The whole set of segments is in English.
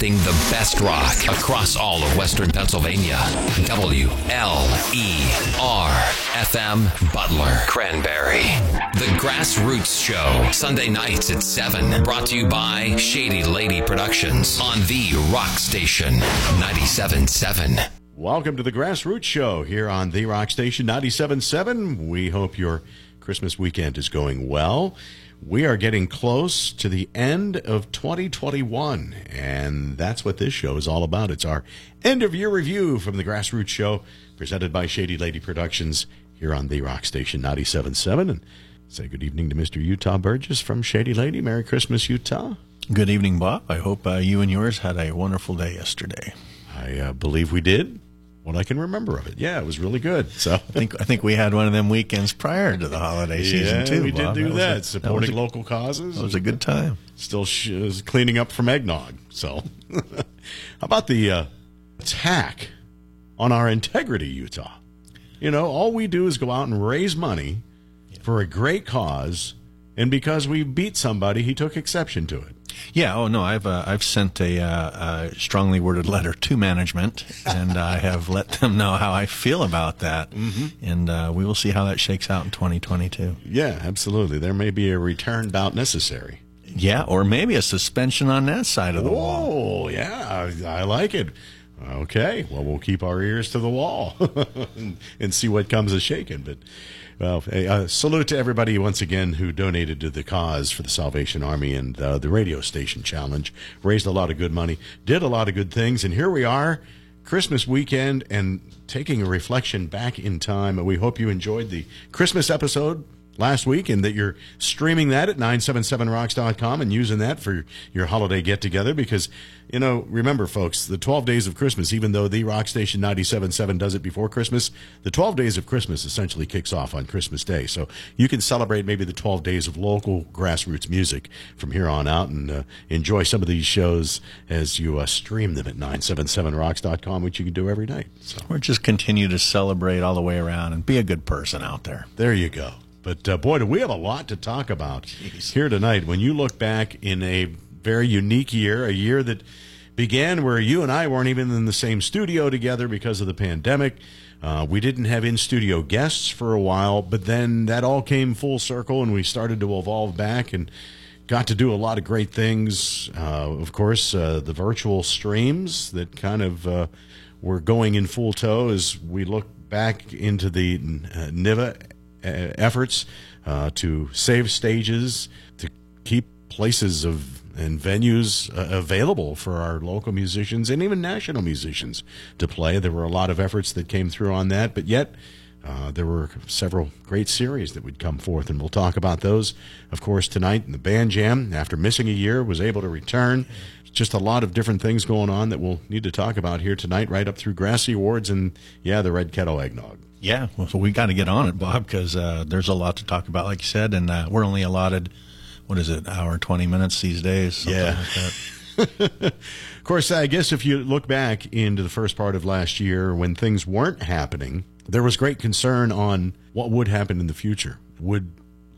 the best rock across all of Western Pennsylvania. W L E R FM Butler Cranberry. The Grassroots Show, Sunday nights at 7. Brought to you by Shady Lady Productions on the Rock Station 97.7. Welcome to the Grassroots Show here on the Rock Station 97.7. We hope your Christmas weekend is going well. We are getting close to the end of 2021, and that's what this show is all about. It's our end of year review from the Grassroots Show, presented by Shady Lady Productions here on the Rock Station 97.7. And say good evening to Mr. Utah Burgess from Shady Lady. Merry Christmas, Utah. Good evening, Bob. I hope uh, you and yours had a wonderful day yesterday. I uh, believe we did what I can remember of it. Yeah, it was really good. So I think I think we had one of them weekends prior to the holiday season yeah, too. we Bob. did do that, was a- supporting that was local causes. It was a good time. Still sh- cleaning up from eggnog. So, how about the uh, attack on our integrity, Utah? You know, all we do is go out and raise money for a great cause, and because we beat somebody, he took exception to it. Yeah. Oh no, I've uh, I've sent a, uh, a strongly worded letter to management, and I have let them know how I feel about that, mm-hmm. and uh, we will see how that shakes out in 2022. Yeah, absolutely. There may be a return bout necessary. Yeah, or maybe a suspension on that side of the wall. Oh, yeah, I, I like it. Okay, well, we'll keep our ears to the wall and, and see what comes of shaking. But, well, hey, uh, salute to everybody once again who donated to the cause for the Salvation Army and uh, the radio station challenge. Raised a lot of good money, did a lot of good things, and here we are, Christmas weekend, and taking a reflection back in time. We hope you enjoyed the Christmas episode last week and that you're streaming that at 977rocks.com and using that for your holiday get together because you know remember folks the 12 days of christmas even though the rock station 977 does it before christmas the 12 days of christmas essentially kicks off on christmas day so you can celebrate maybe the 12 days of local grassroots music from here on out and uh, enjoy some of these shows as you uh, stream them at 977rocks.com which you can do every night so Or just continue to celebrate all the way around and be a good person out there. There you go. But uh, boy, do we have a lot to talk about here tonight. When you look back in a very unique year, a year that began where you and I weren't even in the same studio together because of the pandemic. Uh, we didn't have in studio guests for a while, but then that all came full circle and we started to evolve back and got to do a lot of great things. Uh, of course, uh, the virtual streams that kind of uh, were going in full tow as we look back into the uh, NIVA uh, efforts uh, to save stages, to keep places of and venues uh, available for our local musicians and even national musicians to play. There were a lot of efforts that came through on that, but yet uh, there were several great series that would come forth, and we'll talk about those, of course, tonight. The Band Jam, after missing a year, was able to return. Just a lot of different things going on that we'll need to talk about here tonight, right up through Grassy Awards and, yeah, the Red Kettle Eggnog. Yeah, well, so we got to get on it, Bob, because uh, there's a lot to talk about, like you said, and uh, we're only allotted, what is it, hour twenty minutes these days? Yeah. like that. Of course, I guess if you look back into the first part of last year when things weren't happening, there was great concern on what would happen in the future. Would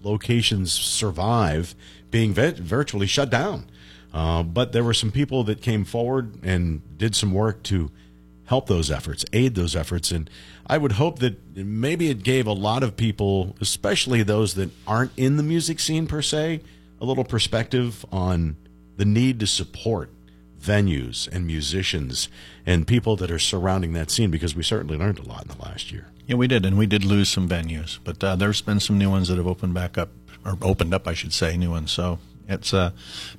locations survive being virtually shut down? Uh, but there were some people that came forward and did some work to help those efforts, aid those efforts. And I would hope that maybe it gave a lot of people, especially those that aren't in the music scene per se, a little perspective on the need to support venues and musicians and people that are surrounding that scene because we certainly learned a lot in the last year. Yeah, we did, and we did lose some venues, but uh, there's been some new ones that have opened back up, or opened up, I should say, new ones. So it's uh,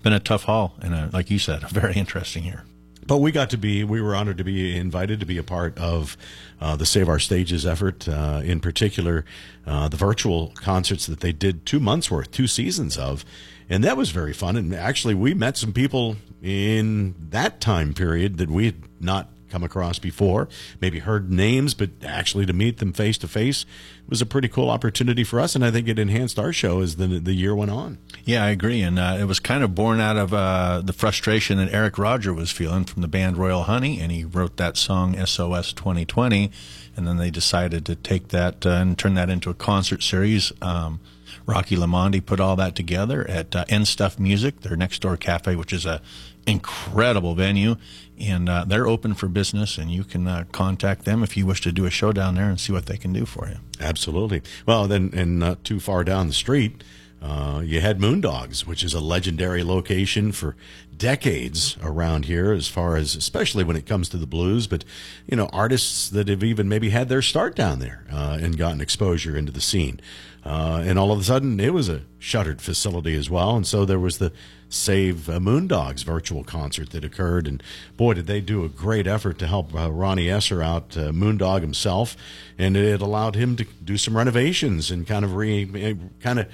been a tough haul, and uh, like you said, a very interesting year. But we got to be, we were honored to be invited to be a part of uh, the Save Our Stages effort, uh, in particular, uh, the virtual concerts that they did two months worth, two seasons of. And that was very fun. And actually, we met some people in that time period that we had not come across before, maybe heard names, but actually to meet them face to face was a pretty cool opportunity for us. And I think it enhanced our show as the, the year went on. Yeah, I agree, and uh, it was kind of born out of uh, the frustration that Eric Roger was feeling from the band Royal Honey, and he wrote that song SOS 2020, and then they decided to take that uh, and turn that into a concert series. Um, Rocky Lamondi put all that together at uh, N Stuff Music, their next door cafe, which is a incredible venue, and uh, they're open for business. And you can uh, contact them if you wish to do a show down there and see what they can do for you. Absolutely. Well, then, and not too far down the street, uh, you had Moondogs, which is a legendary location for decades around here, as far as especially when it comes to the blues. But you know, artists that have even maybe had their start down there uh, and gotten exposure into the scene. Uh, and all of a sudden, it was a shuttered facility as well. And so there was the Save uh, Moondogs virtual concert that occurred. And boy, did they do a great effort to help uh, Ronnie Esser out, uh, Moondog himself. And it allowed him to do some renovations and kind of re, kind of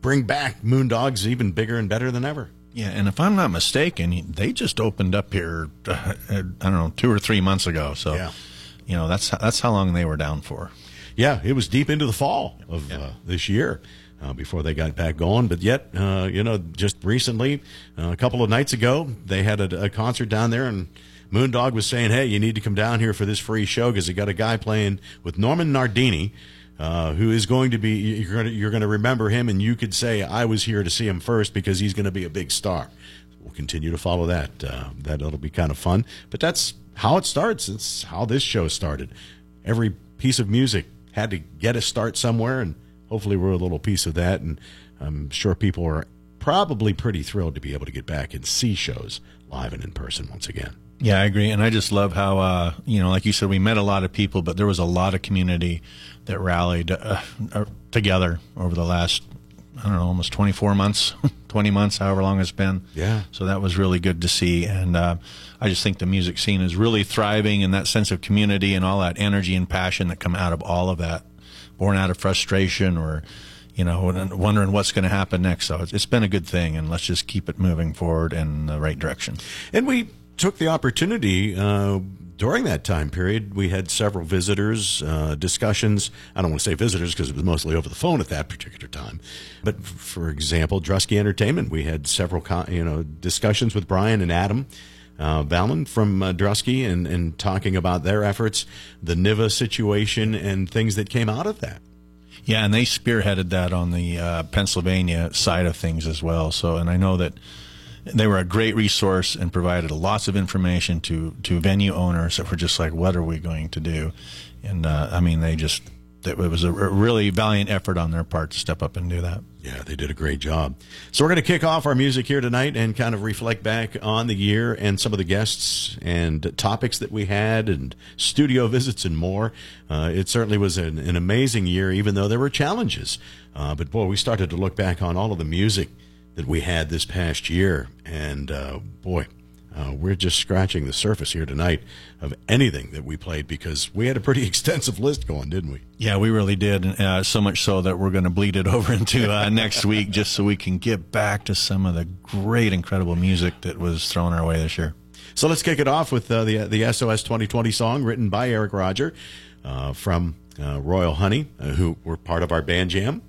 bring back Moondogs even bigger and better than ever. Yeah, and if I'm not mistaken, they just opened up here. Uh, I don't know, two or three months ago. So, yeah. you know, that's that's how long they were down for. Yeah, it was deep into the fall of yeah. uh, this year. Uh, before they got back going. But yet, uh, you know, just recently, uh, a couple of nights ago, they had a, a, concert down there, and Moondog was saying, "Hey, you need to come down here for this free show because they got a guy playing with Norman Nardini." uh, who is going to be you're going to, you're going to remember him, and you could say I was here to see him first because he's going to be a big star. We'll continue to follow that. Uh, that will be kind of fun. But that's how it starts. It's how this show started. Every piece of music had to get a start somewhere, and hopefully we're a little piece of that. And I'm sure people are probably pretty thrilled to be able to get back and see shows live and in person once again. Yeah, I agree, and I just love how uh, you know, like you said, we met a lot of people, but there was a lot of community that rallied uh, uh together over the last I don't know, almost 24 months, 20 months, however long it's been. Yeah. So that was really good to see, and uh, I just think the music scene is really thriving, and that sense of community and all that energy and passion that come out of all of that, born out of frustration or you know, wondering what's going to happen next. So it's been a good thing, and let's just keep it moving forward in the right direction. And we took the opportunity uh, during that time period. We had several visitors, uh, discussions. I don't want to say visitors because it was mostly over the phone at that particular time. But for example, Drusky Entertainment, we had several you know discussions with Brian and Adam. Uh, from uh, Drusky and, and talking about their efforts, the NIVA situation, and things that came out of that. Yeah, and they spearheaded that on the uh, Pennsylvania side of things as well. So, and I know that they were a great resource and provided lots of information to to venue owners that were just like, what are we going to do? And uh, I mean, they just it was a really valiant effort on their part to step up and do that. Yeah, they did a great job. So we're going to kick off our music here tonight and kind of reflect back on the year and some of the guests and topics that we had and studio visits and more. Uh, it certainly was an, an, amazing year, even though there were challenges. Uh, but boy, we started to look back on all of the music that we had this past year. And uh, boy, uh, we're just scratching the surface here tonight of anything that we played because we had a pretty extensive list going, didn't we? Yeah, we really did. Uh, so much so that we're going to bleed it over into uh, next week just so we can get back to some of the great, incredible music that was thrown our way this year. So let's kick it off with uh, the the SOS 2020 song written by Eric Roger uh, from uh, Royal Honey, who were part of our band jam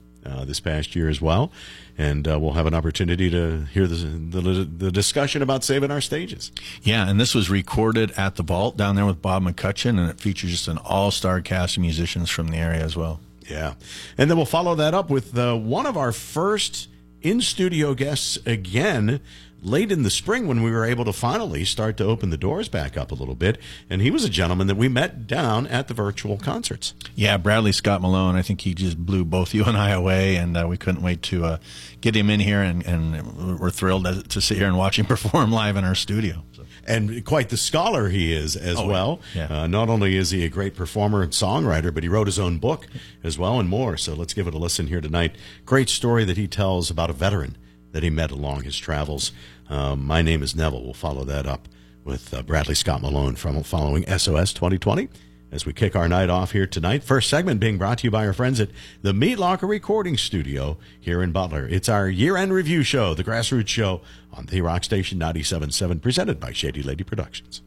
this past year as well and uh, we'll have an opportunity to hear the, the, the discussion about saving our stages. Yeah, and this was recorded at the Vault down there with Bob McCutcheon, and it features just an all-star cast of musicians from the area as well. Yeah, and then we'll follow that up with uh, one of our first in studio guests again late in the spring when we were able to finally start to open the doors back up a little bit. And he was a gentleman that we met down at the virtual concerts. Yeah, Bradley Scott Malone. I think he just blew both you and I away, and uh, we couldn't wait to uh, get him in here, and, and we're thrilled to, to, sit here and watch him perform live in our studio. And quite the scholar he is as oh, well. Yeah. Uh, not only is he a great performer and songwriter, but he wrote his own book as well and more. So let's give it a listen here tonight. Great story that he tells about a veteran that he met along his travels. Um, my name is Neville. We'll follow that up with uh, Bradley Scott Malone from following SOS 2020 as we kick our night off here tonight. First segment being brought to you by our friends at the Meat Locker Recording Studio here in Butler. It's our year-end review show, the Grassroots Show, on the Rock Station 97.7, presented by Shady Lady Productions.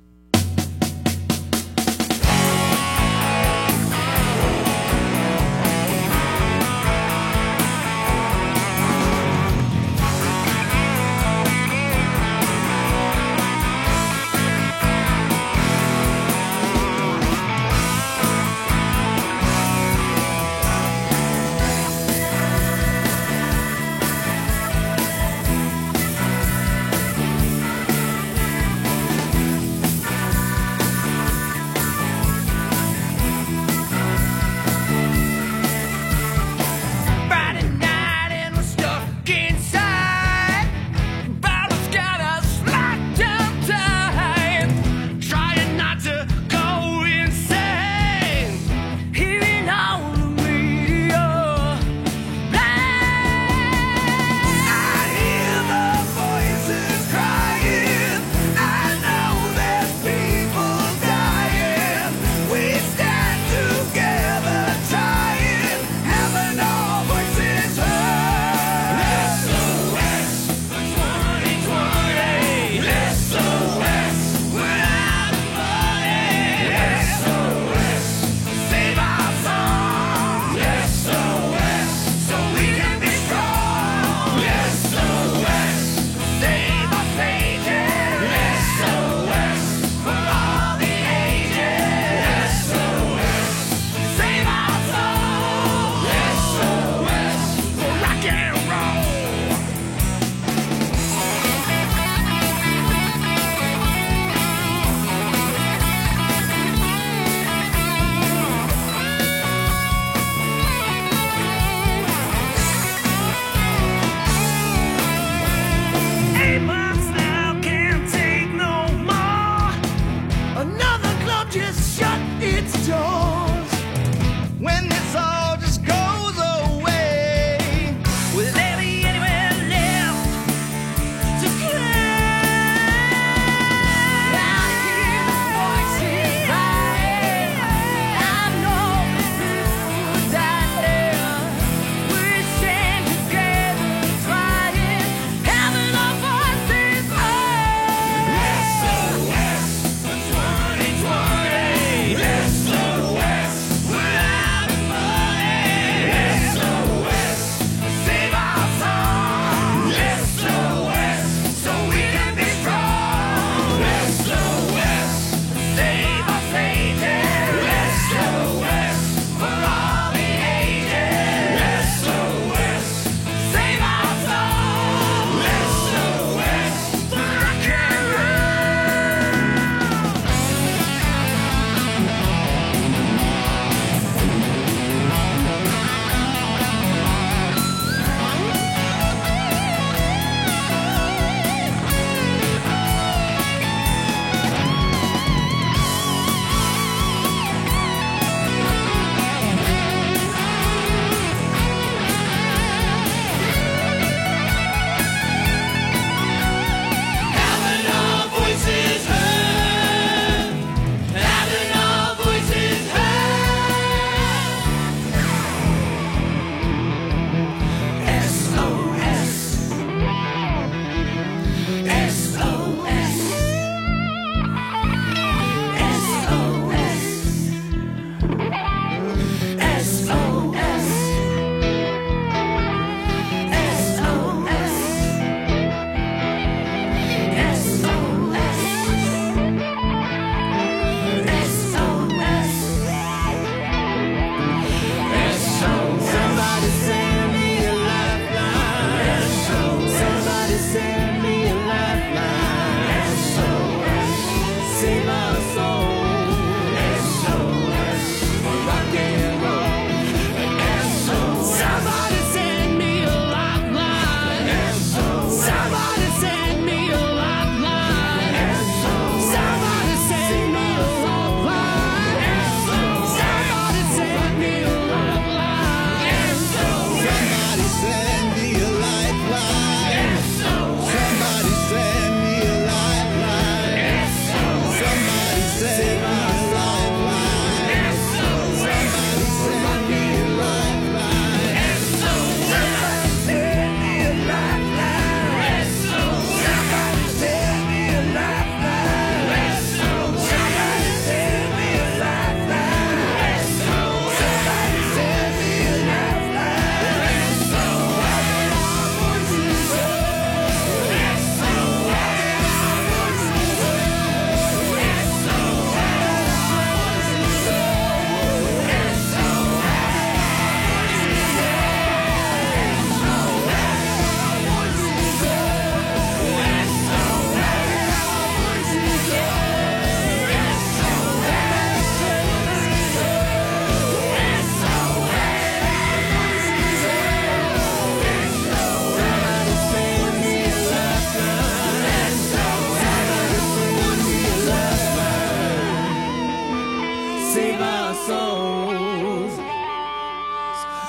souls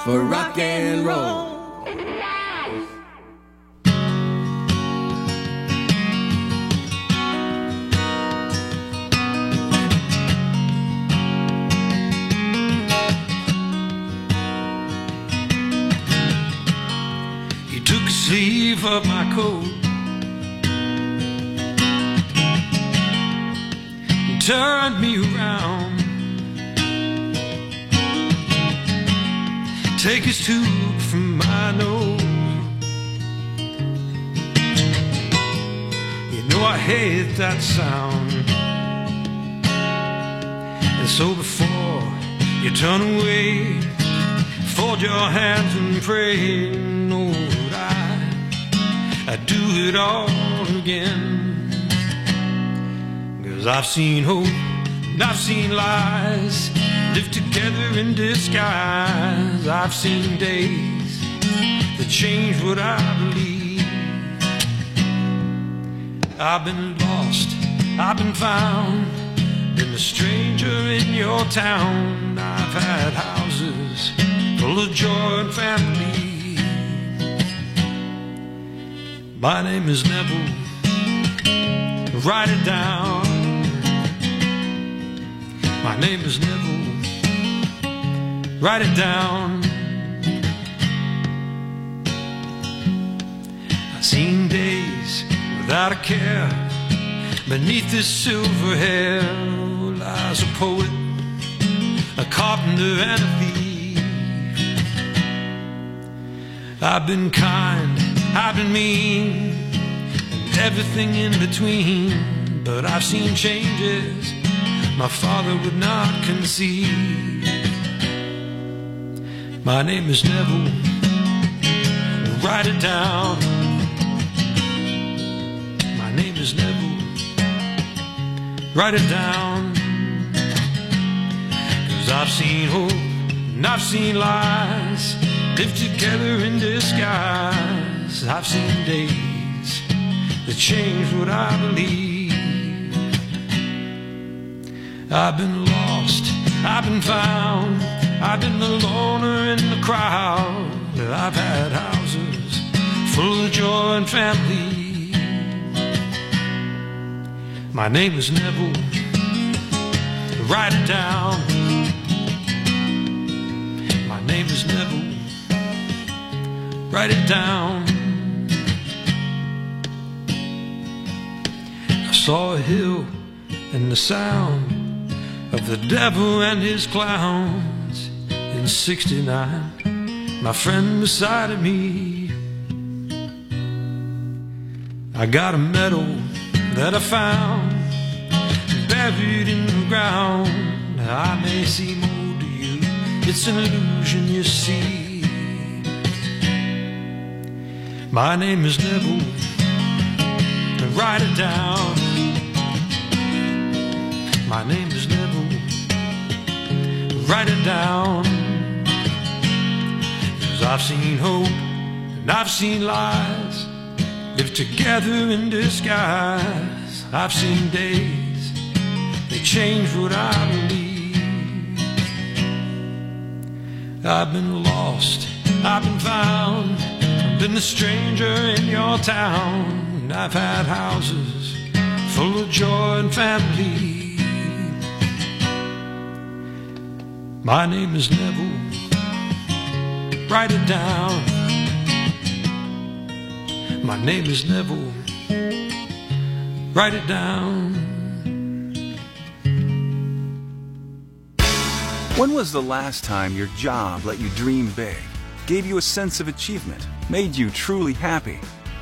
for rock and roll. He took a sleeve of my coat. and turned me around. Take his tube from my nose. You know I hate that sound. And so before you turn away, fold your hands and pray. Lord, I, I do it all again. Cause I've seen hope and I've seen lies live together in disguise. I've seen days that change what I believe. I've been lost, I've been found, been a stranger in your town. I've had houses full of joy and family. My name is Neville. Write it down. My name is Neville. Write it down. I've seen days without a care. Beneath this silver hair lies a poet, a carpenter, and a thief. I've been kind, I've been mean, and everything in between. But I've seen changes my father would not conceive. My name is Neville. Write it down. My name is Neville. Write it down. Cause I've seen hope and I've seen lies live together in disguise. I've seen days that change what I believe. I've been lost, I've been found, I've been the loner in the crowd. I've had houses full of joy and family. My name is Neville, write it down. My name is Neville, write it down. I saw a hill and the sound of the devil and his clowns in 69 my friend beside me I got a medal that I found buried in the ground I may seem old to you it's an illusion you see my name is Neville write it down my name is Neville. Write it down. Cause I've seen hope and I've seen lies live together in disguise. I've seen days they change what I believe. I've been lost, I've been found, I've been a stranger in your town. I've had houses full of joy and family. My name is Neville. Write it down. My name is Neville. Write it down. When was the last time your job let you dream big, gave you a sense of achievement, made you truly happy?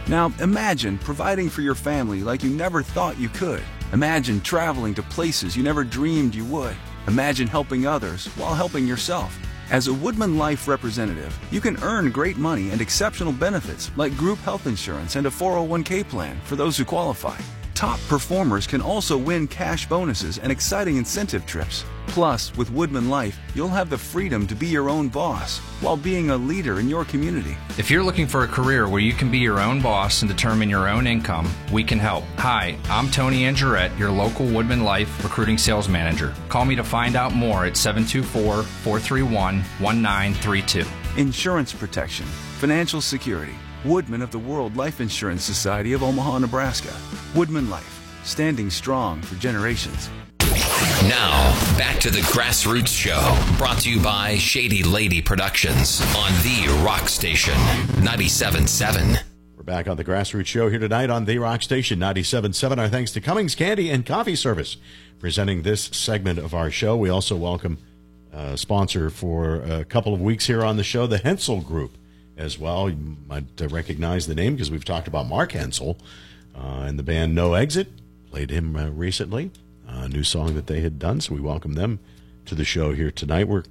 Now imagine providing for your family like you never thought you could. Imagine traveling to places you never dreamed you would. Imagine helping others while helping yourself. As a WoodmenLife representative, you can earn great money and exceptional benefits like group health insurance and a 401k plan for those who qualify. Top performers can also win cash bonuses and exciting incentive trips. Plus, with WoodmenLife, you'll have the freedom to be your own boss while being a leader in your community. If you're looking for a career where you can be your own boss and determine your own income, we can help. Hi, I'm Tony Angerette, your local WoodmenLife recruiting sales manager. Call me to find out more at 724 431 1932. insurance protection, financial security. Woodmen of the World Life Insurance Society of Omaha, Nebraska. WoodmenLife, standing strong for generations. Now, back to the Grassroots Show, brought to you by Shady Lady Productions on the Rock Station 97.7. We're back on the Grassroots Show here tonight on the Rock Station 97.7. Our thanks to Cummings Candy and Coffee Service presenting this segment of our show. We also welcome a sponsor for a couple of weeks here on the show, the Hensel Group, as well. You might recognize the name because we've talked about Mark Hensel uh, and the band No Exit. Played him uh, recently a new song that they had done. So we welcome them to the show here tonight. We're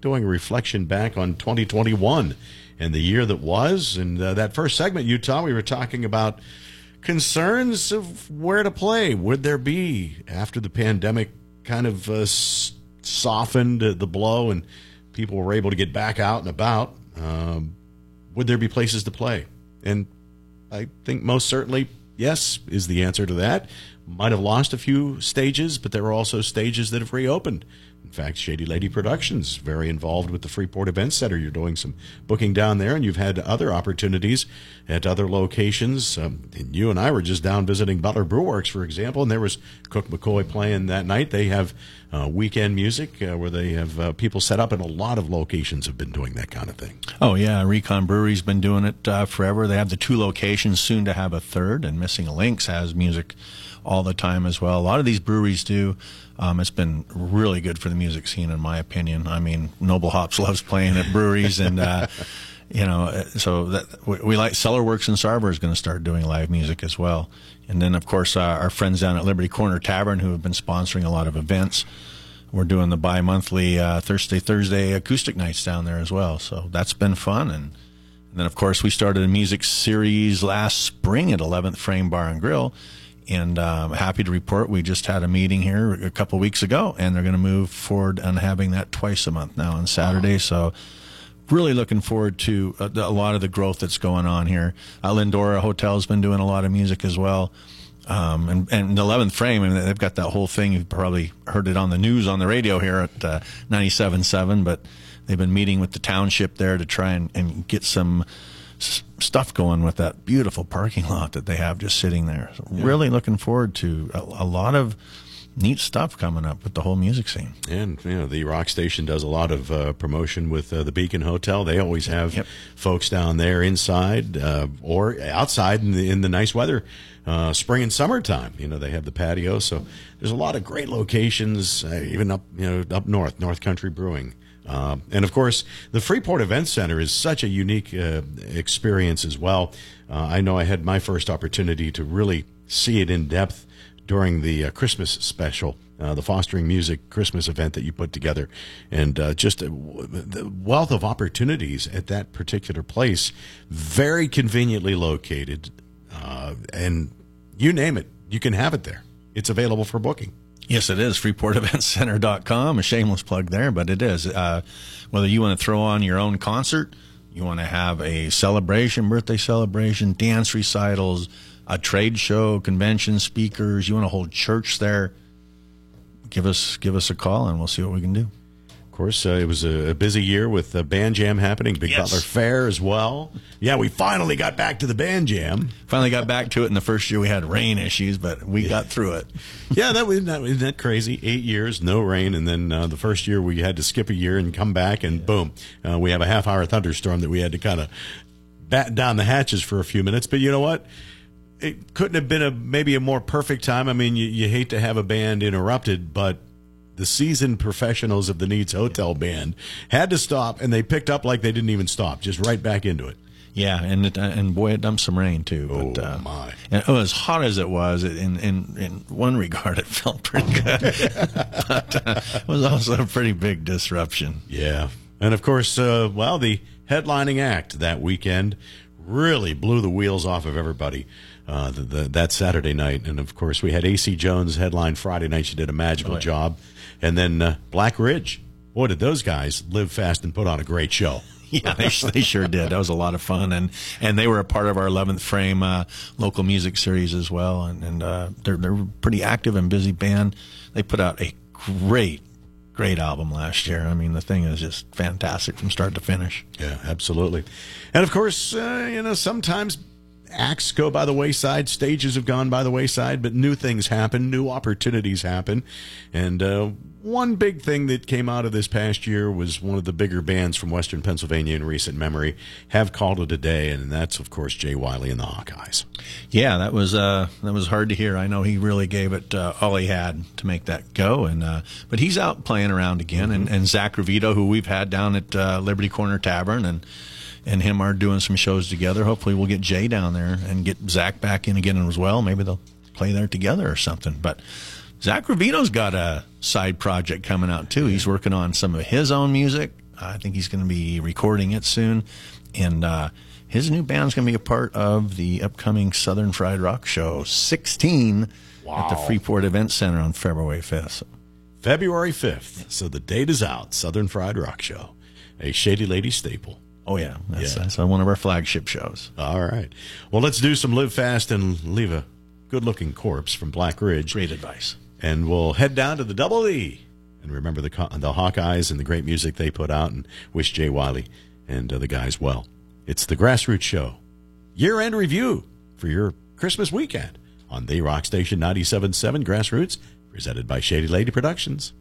doing a reflection back on 2021 and the year that was. And uh, that first segment, Utah, we were talking about concerns of where to play. Would there be after the pandemic kind of uh, softened the blow and people were able to get back out and about? Um, would there be places to play? And I think most certainly yes is the answer to that might have lost a few stages, but there are also stages that have reopened. In fact, Shady Lady Productions very involved with the Freeport Event Center. You're doing some booking down there, and you've had other opportunities at other locations. Um, and you and I were just down visiting Butler Brewworks, for example, and there was Cook McCoy playing that night. They have uh, weekend music uh, where they have uh, people set up, and a lot of locations have been doing that kind of thing. Oh yeah, Recon Brewery's been doing it uh, forever. They have the two locations, soon to have a third, and Missing Links has music all the time as well. A lot of these breweries do. Um, it's been really good for the music scene, in my opinion. I mean, Noble Hops loves playing at breweries, and uh, you know, so that we, we like Cellar Works in Sarver is going to start doing live music as well. And then, of course, uh, our friends down at Liberty Corner Tavern, who have been sponsoring a lot of events, we're doing the bi-monthly uh, Thursday Thursday acoustic nights down there as well. So that's been fun. And, and then, of course, we started a music series last spring at 11th Frame Bar and Grill and um, happy to report we just had a meeting here a couple weeks ago, and they're going to move forward on having that twice a month now on Saturday. Wow. So really looking forward to a, a, lot of the growth that's going on here. Uh, Lindora Hotel's been doing a lot of music as well. Um, and, and the 11th frame, I mean, they've got that whole thing. You've probably heard it on the news on the radio here at uh, 97.7, but they've been meeting with the township there to try and, and get some stuff going with that beautiful parking lot that they have just sitting there. So yeah. Really looking forward to a, a, lot of neat stuff coming up with the whole music scene. And you know, the rock station does a lot of uh, promotion with uh, the Beacon Hotel. They always have yep. folks down there inside uh, or outside in the, in the nice weather. Uh, spring and summertime, you know, they have the patio. So there's a lot of great locations, uh, even up, you know, up north, North Country Brewing. Uh, and of course, the Freeport Event Center is such a unique uh, experience as well. Uh, I know I had my first opportunity to really see it in depth during the uh, Christmas special, uh, the Fostering Music Christmas event that you put together, and just the wealth of opportunities at that particular place, very conveniently located, and you name it, you can have it there. It's available for booking. Yes, it is. FreeportEventCenter.com. A shameless plug there, but it is. Uh, whether you want to throw on your own concert, you want to have a celebration, birthday celebration, dance recitals, a trade show, convention speakers, you want to hold church there, give us give us a call and we'll see what we can do course, uh, it was a, busy year with the band jam happening, Big yes. Butler Fair as well. Yeah, we finally got back to the band jam. Finally got back to it. In the first year, we had rain issues, but we yeah. got through it. yeah, that was that, isn't that crazy? Eight years, no rain, and then uh, the first year we had to skip a year and come back, and yeah. boom, uh, we have a half hour thunderstorm that we had to kind of bat down the hatches for a few minutes. But you know what? It couldn't have been a maybe a more perfect time. I mean, you, you hate to have a band interrupted, but the seasoned professionals of the Needs Hotel Band had to stop, and they picked up like they didn't even stop, just right back into it. Yeah, and it, and boy, it dumped some rain too. But, oh uh, my! And oh, as hot as it was, in in in one regard, it felt pretty good. but uh, it was also a pretty big disruption. Yeah, and of course, uh, well, the headlining act that weekend really blew the wheels off of everybody uh, the, the, that Saturday night. And of course, we had AC Jones headline Friday night. She did a magical oh, yeah. job. And then uh, Black Ridge. Boy, did those guys live fast and put on a great show. yeah, they, they, sure did. That was a lot of fun, and and they were a part of our 11th Frame uh, local music series as well. And, and uh, they're they're a pretty active and busy band. They put out a great great album last year. I mean, the thing is just fantastic from start to finish. Yeah, absolutely. And of course, uh, you know, sometimes acts go by the wayside, stages have gone by the wayside, but new things happen, new opportunities happen. And uh, one big thing that came out of this past year was one of the bigger bands from Western Pennsylvania in recent memory have called it a day, and that's of course Jay Wiley and the Hawkeyes. Yeah, that was uh, that was hard to hear. I know he really gave it uh, all he had to make that go, and uh, but he's out playing around again, mm-hmm. and, and Zach Ravito, who we've had down at uh, Liberty Corner Tavern, and and him are doing some shows together. Hopefully, we'll get Jay down there and get Zach back in again as well. Maybe they'll play there together or something. But Zach Ravito's got a side project coming out too. He's working on some of his own music. I think he's going to be recording it soon, and uh, his new band's going to be a part of the upcoming Southern Fried Rock Show 16 wow. at the Freeport Event Center on February 5th. February 5th. So the date is out. Southern Fried Rock Show, a Shady Lady staple. Oh yeah, that's, yeah. that's one of our flagship shows. All right. Well, let's do some live fast and leave a good-looking corpse from Black Ridge. Great advice. And we'll head down to the Double E and remember the the Hawkeyes and the great music they put out, and wish Jay Wiley and uh, the guys well. It's the Grassroots Show, year-end review for your Christmas weekend on the Rock Station 97.7 Grassroots, presented by Shady Lady Productions.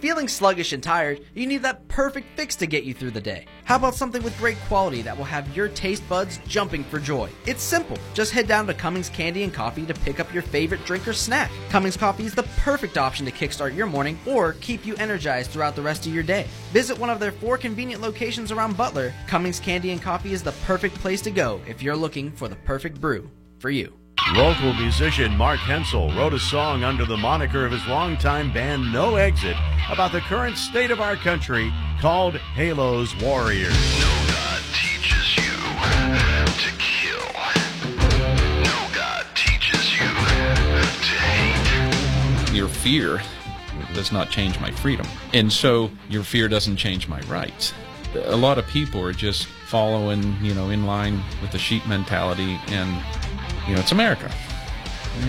Feeling sluggish and tired, you need that perfect fix to get you through the day. How about something with great quality that will have your taste buds jumping for joy? It's simple. Just head down to Cummings Candy and Coffee to pick up your favorite drink or snack. Cummings Coffee is the perfect option to kickstart your morning or keep you energized throughout the rest of your day. Visit one of their four convenient locations around Butler. Cummings Candy and Coffee is the perfect place to go if you're looking for the perfect brew for you. Local musician Mark Hensel wrote a song under the moniker of his longtime band No Exit about the current state of our country called Halo's Warriors. No God teaches you to kill. No God teaches you to hate. your fear does not change my freedom. And so your fear doesn't change my rights. A lot of people are just following, you know, in line with the sheep mentality and you know, it's America.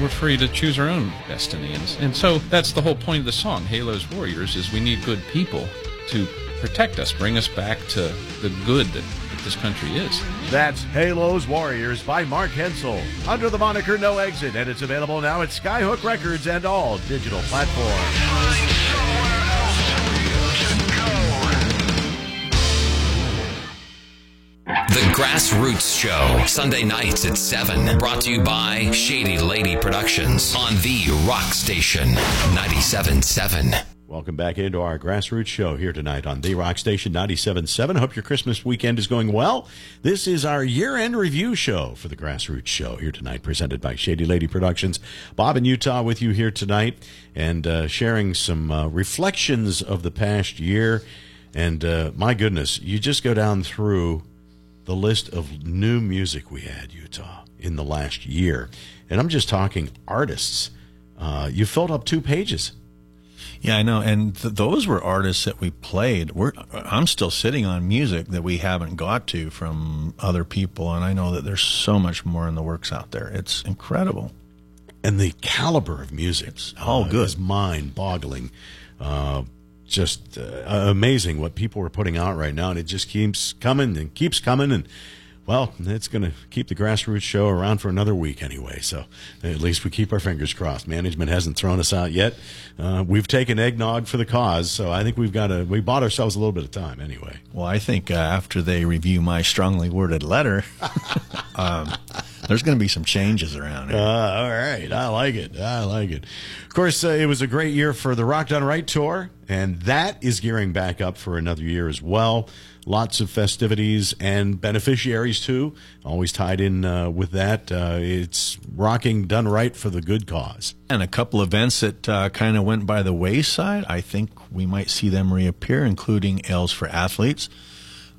We're free to choose our own destiny. And, and so that's the whole point of the song, Halo's Warriors, is we need good people to protect us, bring us back to the good that this country is. That's Halo's Warriors by Mark Hensel under the moniker No Exit, and it's available now at Skyhook Records and all digital platforms. The Grassroots Show, Sunday nights at 7. Brought to you by Shady Lady Productions on the Rock Station 97.7. Welcome back into our Grassroots Show here tonight on The Rock Station 97.7. Hope your Christmas weekend is going well. This is our year-end review show for the Grassroots Show here tonight, presented by Shady Lady Productions. Bob in Utah with you here tonight and uh, sharing some uh, reflections of the past year. And uh, my goodness, you just go down through the list of new music we had, Utah, in the last year. And I'm just talking artists. Uh, you filled up two pages. Yeah, I know. And th- those were artists that we played. We're, I'm still sitting on music that we haven't got to from other people. And I know that there's so much more in the works out there. It's incredible. and the caliber of music all uh, good. is mind-boggling. Uh, just uh, amazing what people are putting out right now, and it just keeps coming and keeps coming. And well, it's going to keep the grassroots show around for another week anyway. So at least we keep our fingers crossed. Management hasn't thrown us out yet. Uh, we've taken eggnog for the cause, so I think we've got to. We bought ourselves a little bit of time anyway. Well, I think uh, after they review my strongly worded letter, um, there's going to be some changes around here. Uh, all right. I like it. I like it. Of course, uh, it was a great year for the Rock Done Right tour, and that is gearing back up for another year as well. Lots of festivities and beneficiaries, too, always tied in uh, with that. Uh, it's rocking done right for the good cause. and a couple events that uh, kind of went by the wayside. I think we might see them reappear, including Ales for Athletes.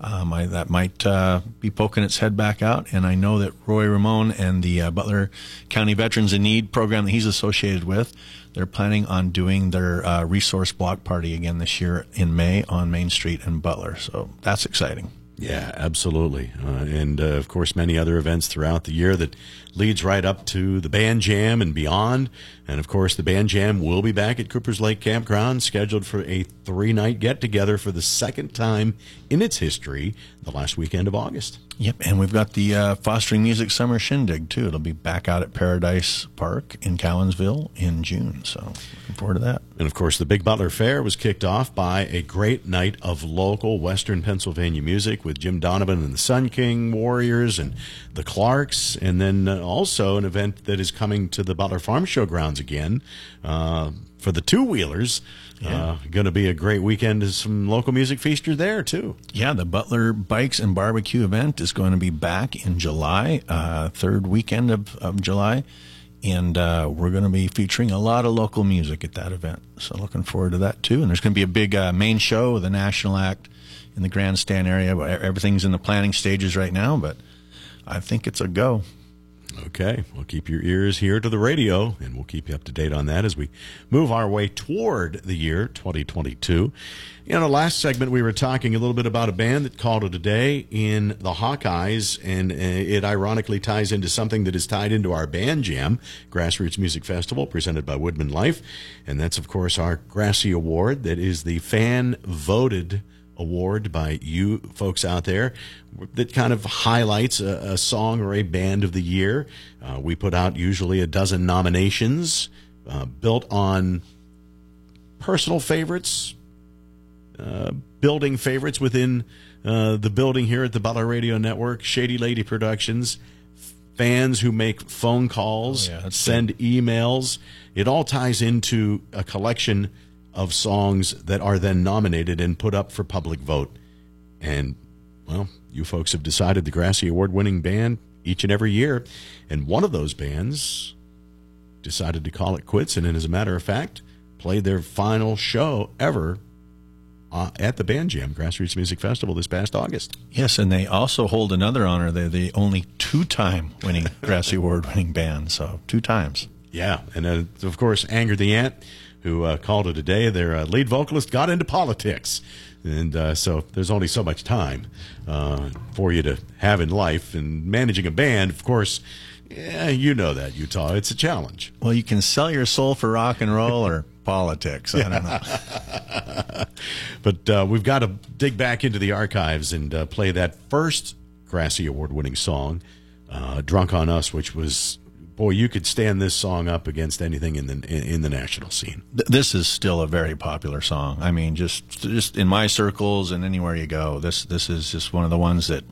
Um, I, that might uh, be poking its head back out. And I know that Roy Ramon and the uh, Butler County Veterans in Need program that he's associated with, they're planning on doing their uh, resource block party again this year in May on Main Street in Butler. So that's exciting. Yeah, absolutely. Uh, and uh, of course, many other events throughout the year that leads right up to the Band Jam and beyond. And of course, the Band Jam will be back at Cooper's Lake Campground, scheduled for a three night get together for the second time in its history, the last weekend of August. Yep, and we've got the uh, Fostering Music Summer Shindig too. It'll be back out at Paradise Park in Cowansville in June. So looking forward to that. And of course, the Big Butler Fair was kicked off by a great night of local Western Pennsylvania music with Jim Donovan and the Sun King Warriors and the Clarks, and then uh, also an event that is coming to the Butler Farm Show grounds again uh, for the two wheelers. Uh, going to be a great weekend. There's some local music feasters there too. Yeah, the Butler Bikes and Barbecue event is going to be back in July, uh, third weekend of, of July. And uh, we're going to be featuring a lot of local music at that event. So looking forward to that too. And there's going to be a big uh, main show with the National Act in the grandstand area. Everything's in the planning stages right now, but I think it's a go. Okay, we'll keep your ears here to the radio, and we'll keep you up to date on that as we move our way toward the year 2022. In the last segment, we were talking a little bit about a band that called it a day in the Hawkeyes, and uh, it ironically ties into something that is tied into our Band Jam Grassroots Music Festival presented by WoodmenLife, and that's, of course, our Grassy Award that is the fan voted award by you folks out there that kind of highlights a, a song or a band of the year. Uh, we put out usually a dozen nominations uh, built on personal favorites, uh, building favorites within uh, the building here at the Butler Radio Network, Shady Lady Productions, fans who make phone calls, Oh, yeah, send emails. It all ties into a collection of songs that are then nominated and put up for public vote. And, well, you folks have decided the Grassy Award winning band each and every year. And one of those bands decided to call it quits. And, as a matter of fact, played their final show ever uh, at the Band Jam Grassroots Music Festival this past August. Yes, and they also hold another honor. They're the only two time winning Grassy Award winning band. So two times. Yeah, and uh, of course, Anger the Ant, who uh, called it a day. Their uh, lead vocalist got into politics, and uh, so there's only so much time uh, for you to have in life. And managing a band, of course, yeah, you know that Utah. It's a challenge. Well, you can sell your soul for rock and roll or politics. I don't know. But uh, we've got to dig back into the archives and uh, play that first Grassy Award winning song, uh, Drunk on Us, which was, boy, you could stand this song up against anything in the, in, in the national scene. This is still a very popular song. I mean, just just in my circles and anywhere you go, this this is just one of the ones that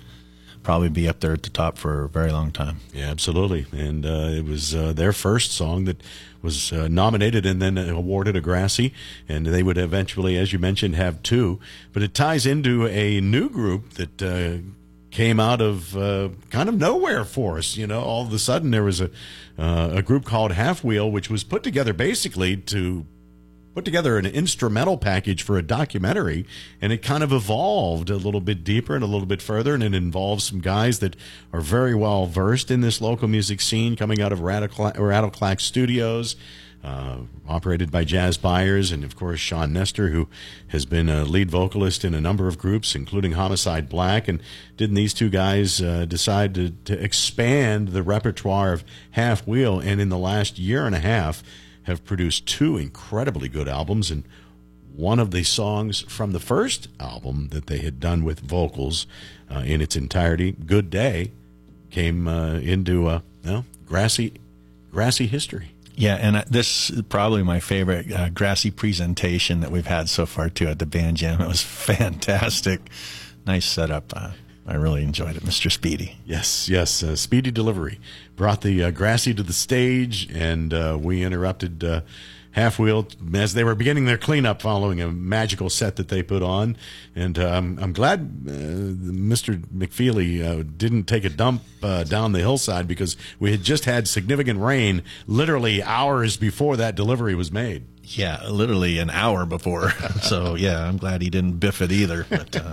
probably be up there at the top for a very long time. Yeah, absolutely. And uh, it was uh, their first song that was uh, nominated and then awarded a Grassy. And they would eventually, as you mentioned, have two. But it ties into a new group that uh, came out of uh, kind of nowhere for us. You know, all of a sudden there was a uh, a group called Half Wheel, which was put together basically to put together an instrumental package for a documentary, and it kind of evolved a little bit deeper and a little bit further, and it involves some guys that are very well versed in this local music scene, coming out of Radical Rattleclack Studios. Uh, operated by Jazz Byers and, of course, Sean Nestor, who has been a lead vocalist in a number of groups, including Homicide Black. And didn't these two guys uh, decide to, to expand the repertoire of Half Wheel? And in the last year and a half, have produced two incredibly good albums. And one of the songs from the first album that they had done with vocals uh, in its entirety, "Good Day," came uh, into uh, grassy, grassy history. Yeah, and uh, this is probably my favorite uh, grassy presentation that we've had so far too at the band jam. It was fantastic, nice setup. Uh, I really enjoyed it, Mr. Speedy. Yes, yes. Uh, speedy delivery brought the uh, grassy to the stage, and uh, we interrupted Half Wheel as they were beginning their cleanup following a magical set that they put on. And uh, I'm, glad uh, Mr. McFeely uh, didn't take a dump uh, down the hillside because we had just had significant rain literally hours before that delivery was made. Yeah, literally an hour before. so yeah, I'm glad he didn't biff it either. But uh,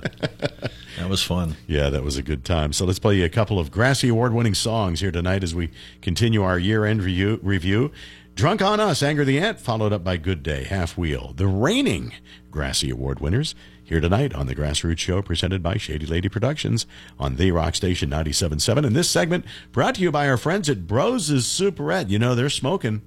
that was fun. Yeah, that was a good time. So let's play you a couple of Grassy Award winning songs here tonight as we continue our year end review, review. Drunk on Us, Anger the Ant, followed up by Good Day, Half Wheel, the reigning Grassy Award winners. Here tonight on the Grassroots Show, presented by Shady Lady Productions on the Rock Station 97.7. And this segment brought to you by our friends at Bros' Superette. You know, they're smoking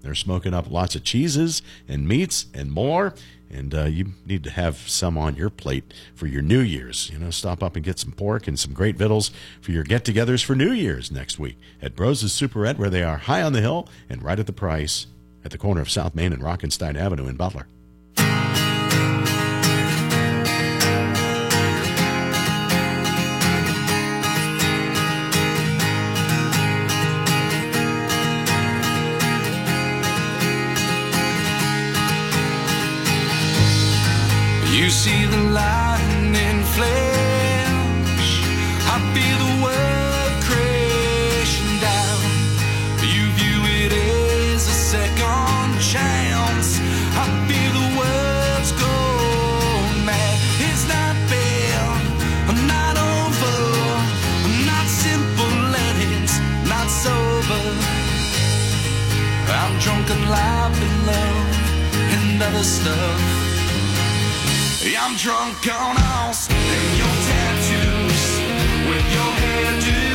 They're smoking up lots of cheeses and meats and more. And uh, you need to have some on your plate for your New Year's. You know, stop up and get some pork and some great victuals for your get togethers for New Year's next week at Bros' Superette, where they are high on the hill and right at the price at the corner of South Main and Rockenstein Avenue in Butler. You see the lightning flash. I feel the world crashing down. You view it as a second chance. I feel the world's going mad. It's not fair, I'm not over, I'm not simple, and it's not sober. I'm drunk and love and other stuff. I'm drunk on us and your tattoos with your hairdo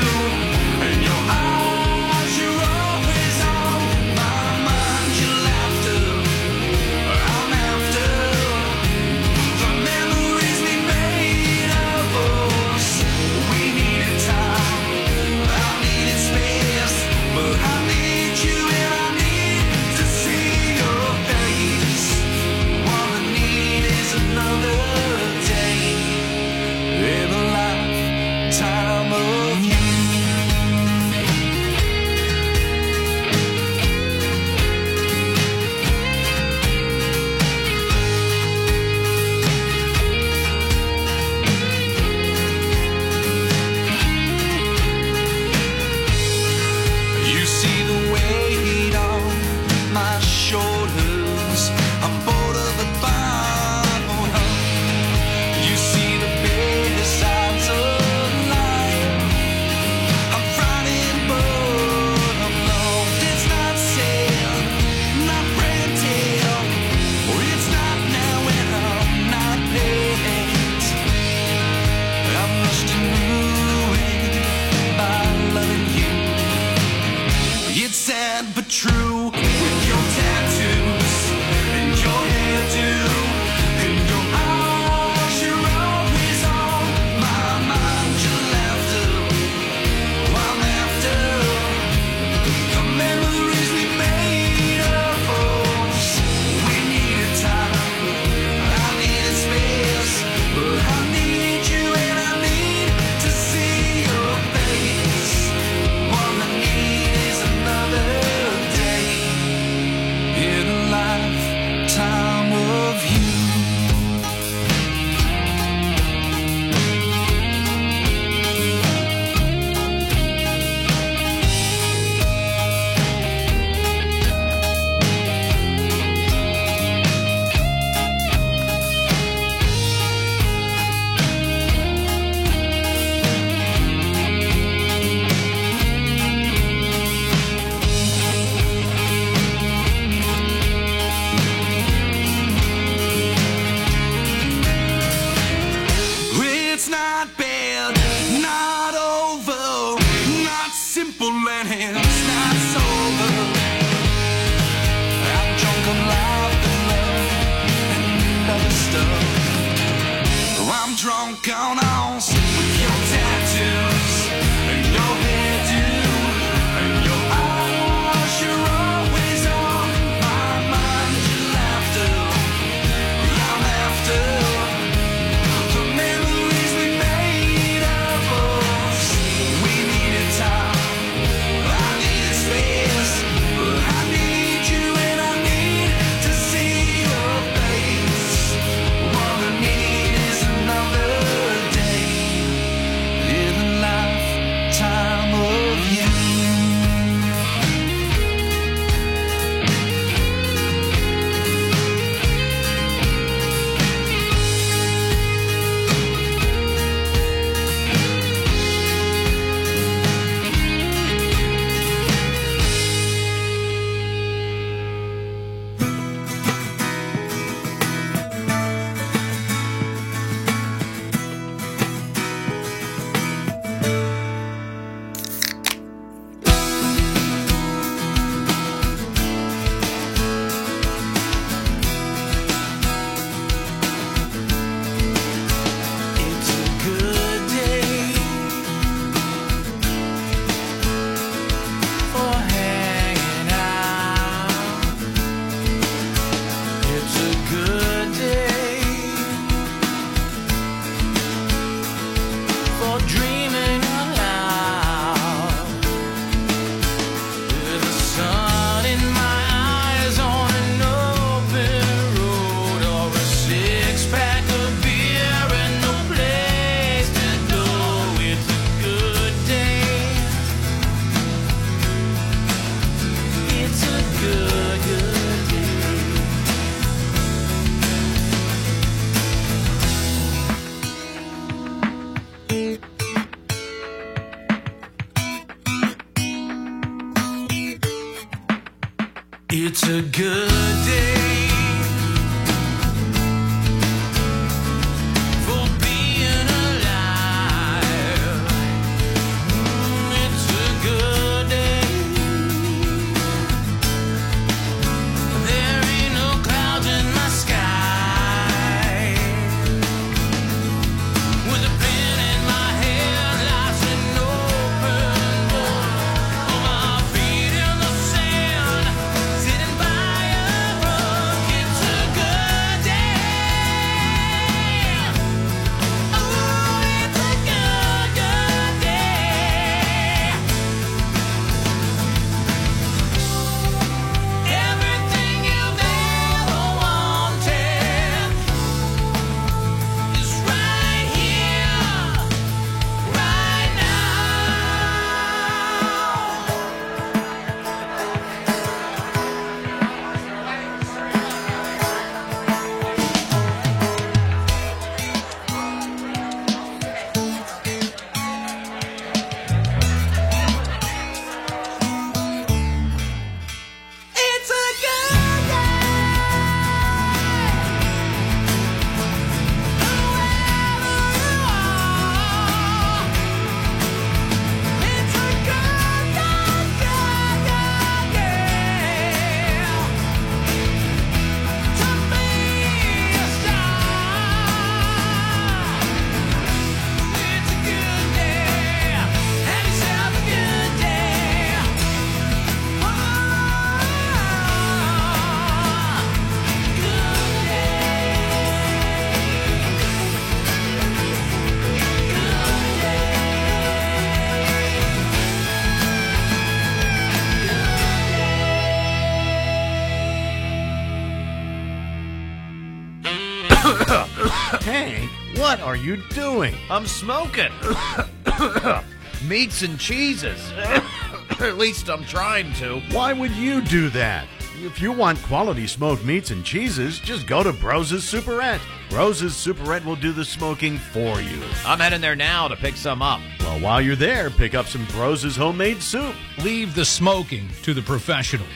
true Hank, what are you doing? I'm smoking. Meats and cheeses. At least I'm trying to. Why would you do that? If you want quality smoked meats and cheeses, just go to Broses Superette. Broses Superette will do the smoking for you. I'm heading there now to pick some up. Well, while you're there, pick up some Broses homemade soup. Leave the smoking to the professionals.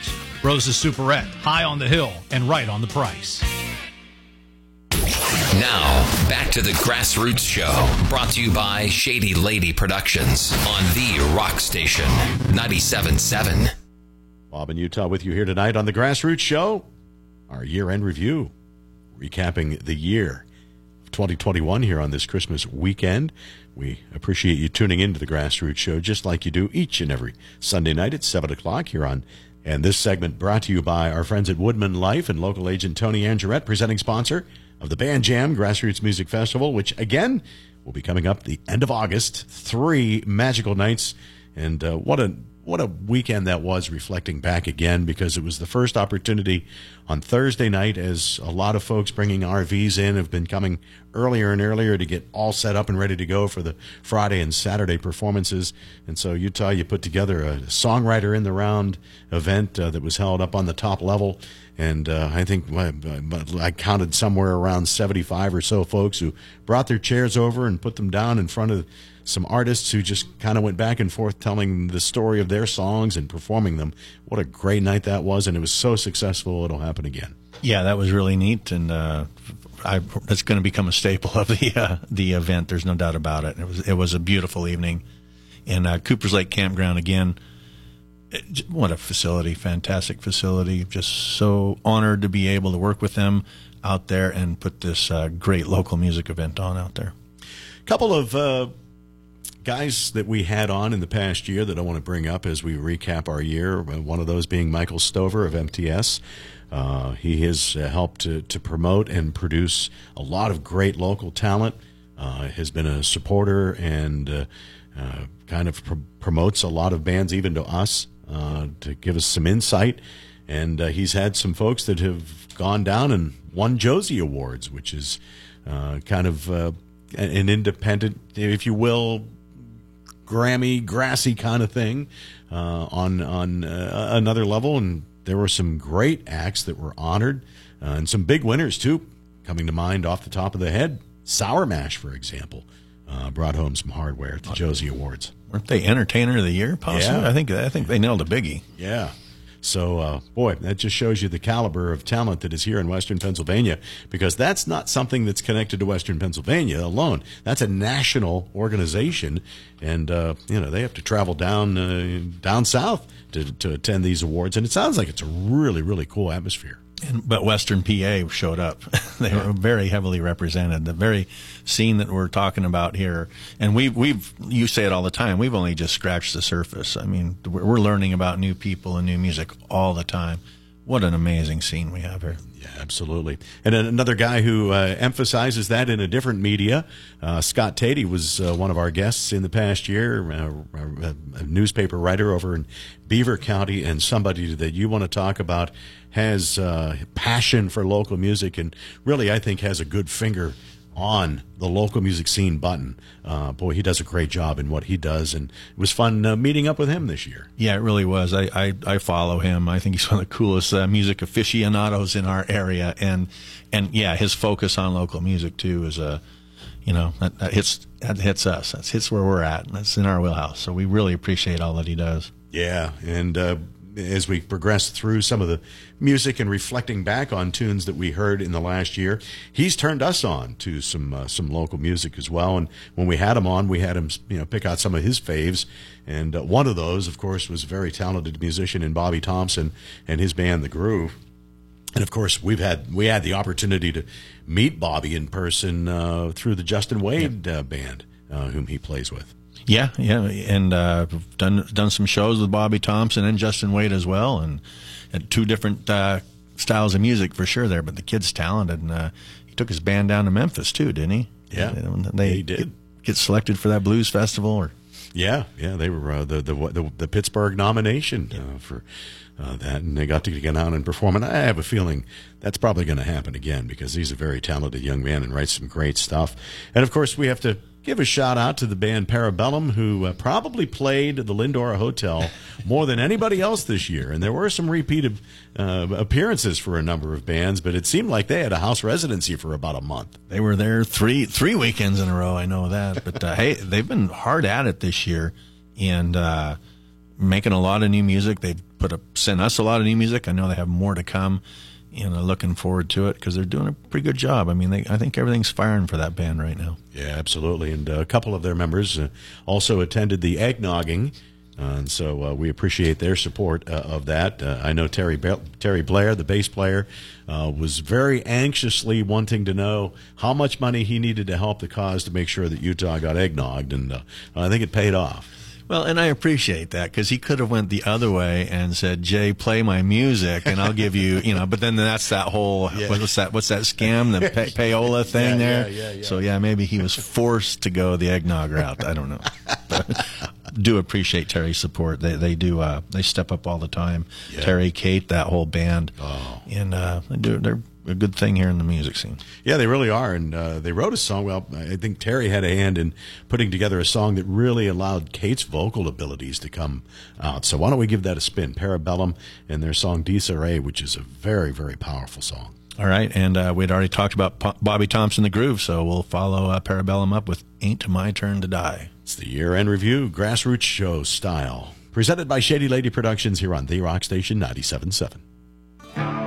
Rose's Superette, high on the hill and right on the price. Now, back to the Grassroots Show, brought to you by Shady Lady Productions on the Rock Station 97.7. Bob in Utah with you here tonight on the Grassroots Show, our year end review, recapping the year of 2021 here on this Christmas weekend. We appreciate you tuning into the Grassroots Show just like you do each and every Sunday night at 7 o'clock here on. And this segment brought to you by our friends at WoodmenLife and local agent Tony Angerette, presenting sponsor of the Band Jam Grassroots Music Festival, which again will be coming up the end of August. Three magical nights, and uh, what a what a weekend that was. Reflecting back again, because it was the first opportunity on Thursday night, as a lot of folks bringing RVs in have been coming earlier and earlier to get all set up and ready to go for the Friday and Saturday performances. And so Utah, you put together a songwriter in the round event uh, that was held up on the top level. And uh, I think uh, I counted somewhere around 75 or so folks who brought their chairs over and put them down in front of some artists who just kind of went back and forth telling the story of their songs and performing them. What a great night that was. And it was so successful, it'll happen again. Yeah, that was really neat, and uh, I, it's going to become a staple of the uh, the event. There's no doubt about it. It was it was a beautiful evening, and uh, Cooper's Lake Campground again. What a facility! Fantastic facility. Just so honored to be able to work with them out there and put this uh, great local music event on out there. couple of uh, guys that we had on in the past year that I want to bring up as we recap our year. One of those being Michael Stover of MTS. Uh, he has uh, helped to, to promote and produce a lot of great local talent. Uh, has been a supporter and uh, kind of pr- promotes a lot of bands, even to us, uh, to give us some insight. And uh, he's had some folks that have gone down and won Josie Awards, which is uh, kind of uh, an independent, if you will, Grammy, grassy kind of thing uh, on on uh, another level. And there were some great acts that were honored, and some big winners too, coming to mind off the top of the head. Sour Mash, for example, uh, brought home some hardware at the Josie Awards. Weren't they Entertainer of the Year? Possibly. Yeah. I think I think they nailed a biggie. Yeah. So, uh, boy, that just shows you the caliber of talent that is here in Western Pennsylvania because that's not something that's connected to Western Pennsylvania alone. That's a national organization, and uh, you know they have to travel down uh, down south to, to attend these awards. And it sounds like it's a really really cool atmosphere. And, but Western PA showed up. they were very heavily represented. The very scene that we're talking about here, and we've we've you say it all the time. We've only just scratched the surface. I mean, we're learning about new people and new music all the time. What an amazing scene we have here. Absolutely. And another guy who uh, emphasizes that in a different media, uh, Scott Tady was uh, one of our guests in the past year, uh, a, a newspaper writer over in Beaver County, and somebody that you want to talk about has uh, passion for local music and really, I think, has a good finger on the local music scene button. Uh, boy, he does a great job in what he does, and it was fun uh, meeting up with him this year. Yeah, it really was. I, I, I follow him. I think he's one of the coolest uh, music aficionados in our area, and and yeah, his focus on local music too is a, you know, that, that hits that hits us. That hits where we're at. That's in our wheelhouse. So we really appreciate all that he does. Yeah, and uh, as we progress through some of the music and reflecting back on tunes that we heard in the last year, he's turned us on to some uh, some local music as well. And when we had him on, we had him you know pick out some of his faves, and uh, one of those, of course, was a very talented musician in Bobby Thompson and his band The Groove. And of course, we've had we had the opportunity to meet Bobby in person uh, through the Justin Wade uh, band, uh, whom he plays with. Yeah, yeah, and uh, done done some shows with Bobby Thompson and Justin Wade as well, and, and two different uh, styles of music for sure there. But the kid's talented, and uh, he took his band down to Memphis too, didn't he? Yeah, they he did. Get, get selected for that blues festival, or Yeah, yeah, they were uh, the, the the the Pittsburgh nomination uh, for uh, that, and they got to get out and perform. And I have a feeling that's probably going to happen again because he's a very talented young man and writes some great stuff. And of course, we have to give a shout out to the band Para Bellum, who uh, probably played the Lindora Hotel more than anybody else this year. And there were some repeated uh, appearances for a number of bands, but it seemed like they had a house residency for about a month. they were there three three weekends in a row. I know that, but uh, hey, they've been hard at it this year, and uh, making a lot of new music. They put sent us a lot of new music. I know they have more to come. You know, looking forward to it because they're doing a pretty good job. I mean, they, I think everything's firing for that band right now. Yeah, absolutely. And uh, a couple of their members uh, also attended the eggnogging. Uh, and so uh, we appreciate their support uh, of that. Uh, I know Terry Ba- Terry Blair, the bass player, was very anxiously wanting to know how much money he needed to help the cause to make sure that Utah got eggnogged, and I think it paid off. Well, and I appreciate that because he could have went the other way and said, "Jay, play my music, and I'll give you," you know. But then that's that whole Yeah. what's that? What's that scam? The pay, payola thing Yeah, there. yeah, yeah, yeah. So yeah, maybe he was forced to go the eggnog route. I don't know. But do appreciate Terry's support. They they do uh, they step up all the time. Terry, Kate, that whole band, Oh. and uh, they do they're a good thing here in the music scene. Yeah, they really are, and uh, they wrote a song. Well, I think Terry had a hand in putting together a song that really allowed Kate's vocal abilities to come out. So why don't we give that a spin? Para Bellum and their song Disarray, which is a very very powerful song. All right, and uh, we'd already talked about Po- Bobby Thompson, the Groove, so we'll follow uh, Para Bellum up with "Ain't My Turn to Die." It's the year end review, grassroots show style. Presented by Shady Lady Productions here on The Rock Station 97.7.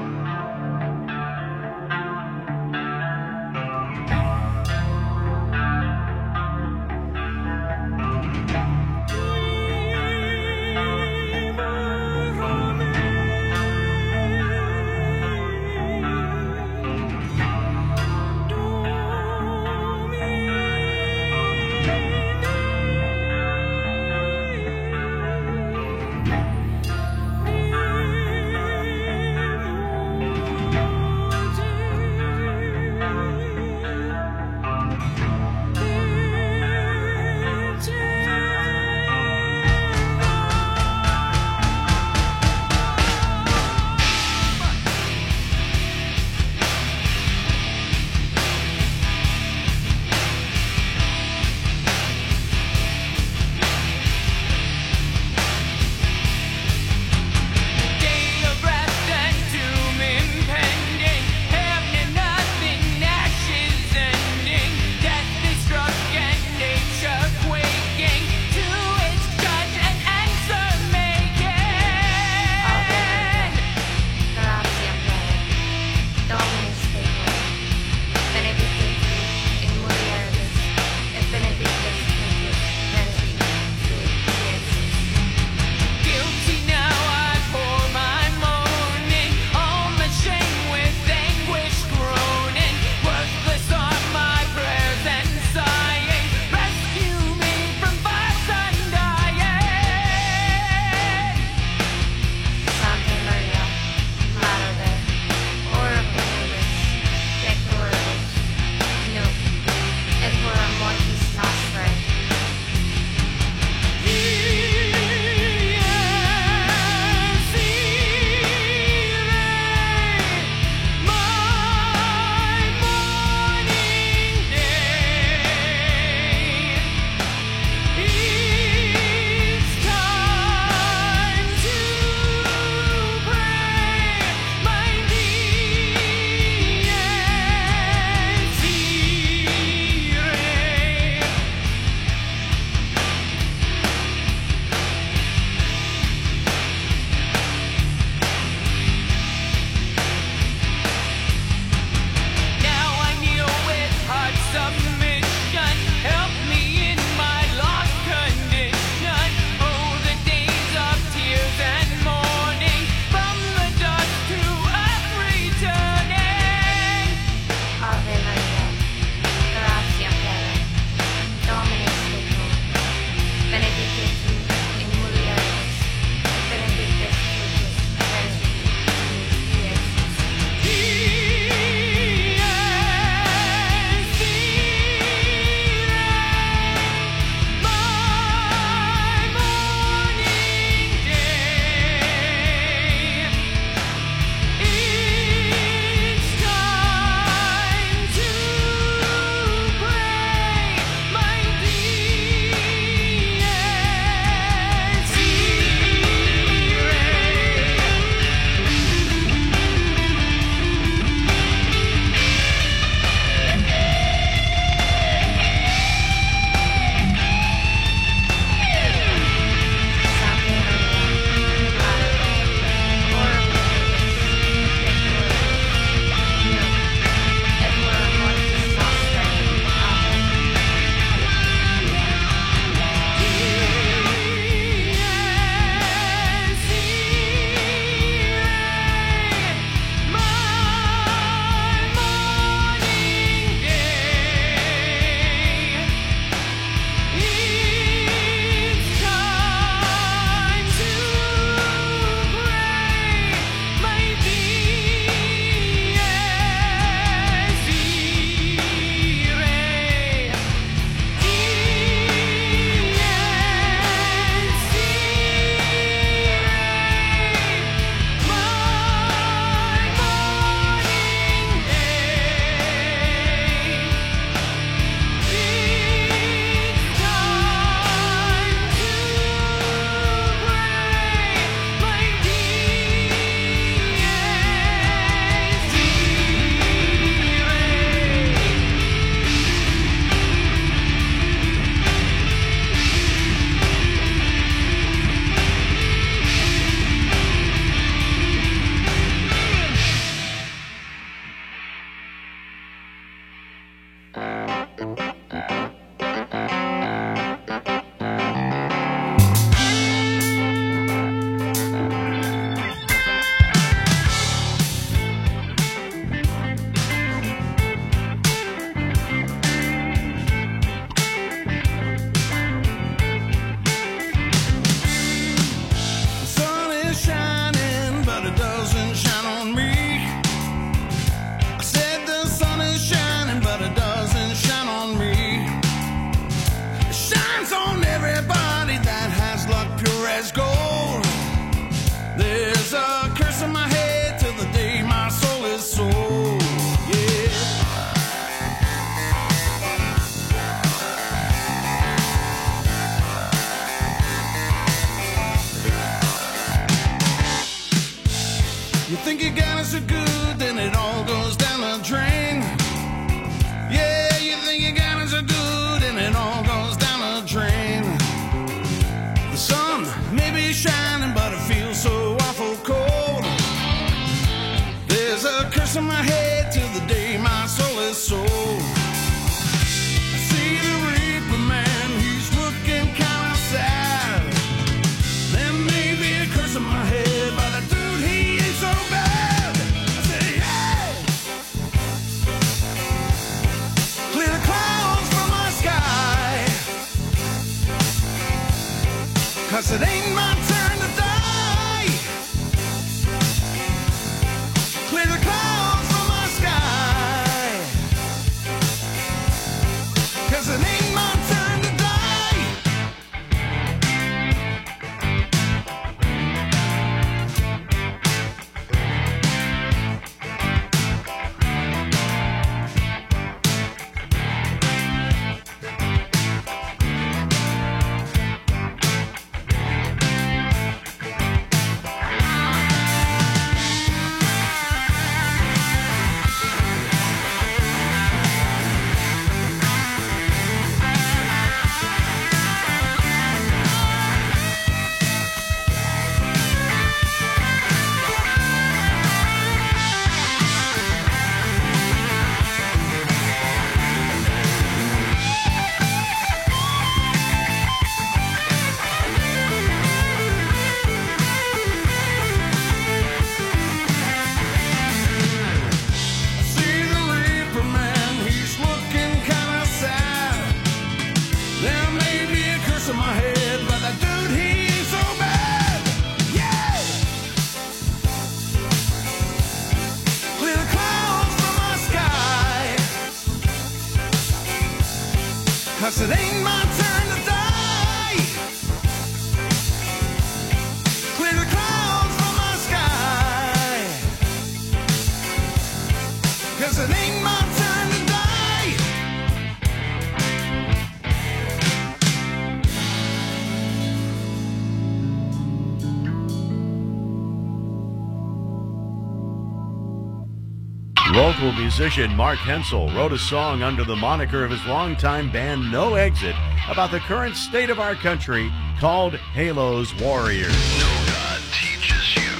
musician Mark Hensel wrote a song under the moniker of his longtime band No Exit about the current state of our country called Halo's Warriors. God teaches you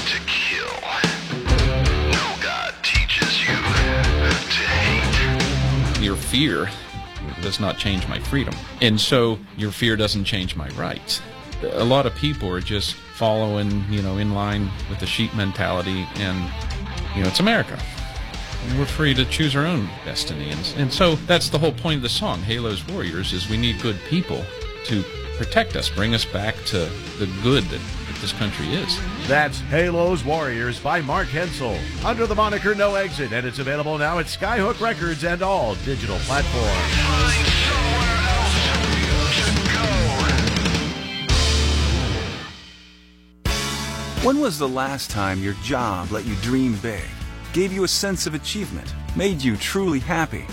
to kill. No God teaches you to hate. Your fear does not change my freedom. And so your fear doesn't change my rights. A lot of people are just following, you know, in line with the sheep mentality and you know, it's America. We're free to choose our own destiny. And, and so that's the whole point of the song, Halo's Warriors, is we need good people to protect us, bring us back to the good that, that this country is. That's Halo's Warriors by Mark Hensel under the moniker No Exit, and it's available now at Skyhook Records and all digital platforms. When was the last time your job let you dream big, gave you a sense of achievement, made you truly happy?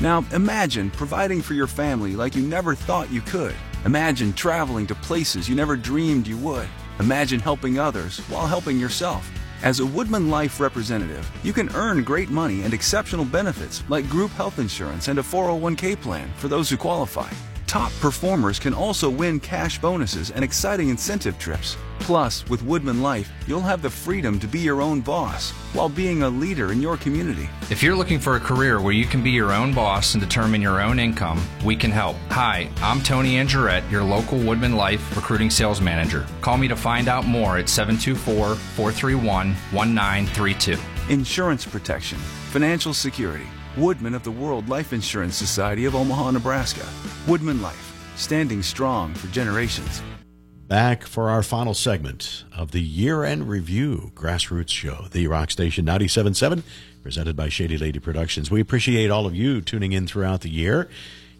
Now imagine providing for your family like you never thought you could. Imagine traveling to places you never dreamed you would. Imagine helping others while helping yourself. As a WoodmenLife representative, you can earn great money and exceptional benefits like group health insurance and a 401k plan for those who qualify. Top performers can also win cash bonuses and exciting incentive trips. Plus, with WoodmenLife, you'll have the freedom to be your own boss while being a leader in your community. If you're looking for a career where you can be your own boss and determine your own income, we can help. Hi, I'm Tony Angerette, your local WoodmenLife recruiting sales manager. Call me to find out more at 724 431 1932. Insurance protection, financial security. Woodmen of the World Life Insurance Society of Omaha, Nebraska. WoodmenLife, standing strong for generations. Back for our final segment of the year end review grassroots show, the Rock Station 97.7, presented by Shady Lady Productions. We appreciate all of you tuning in throughout the year.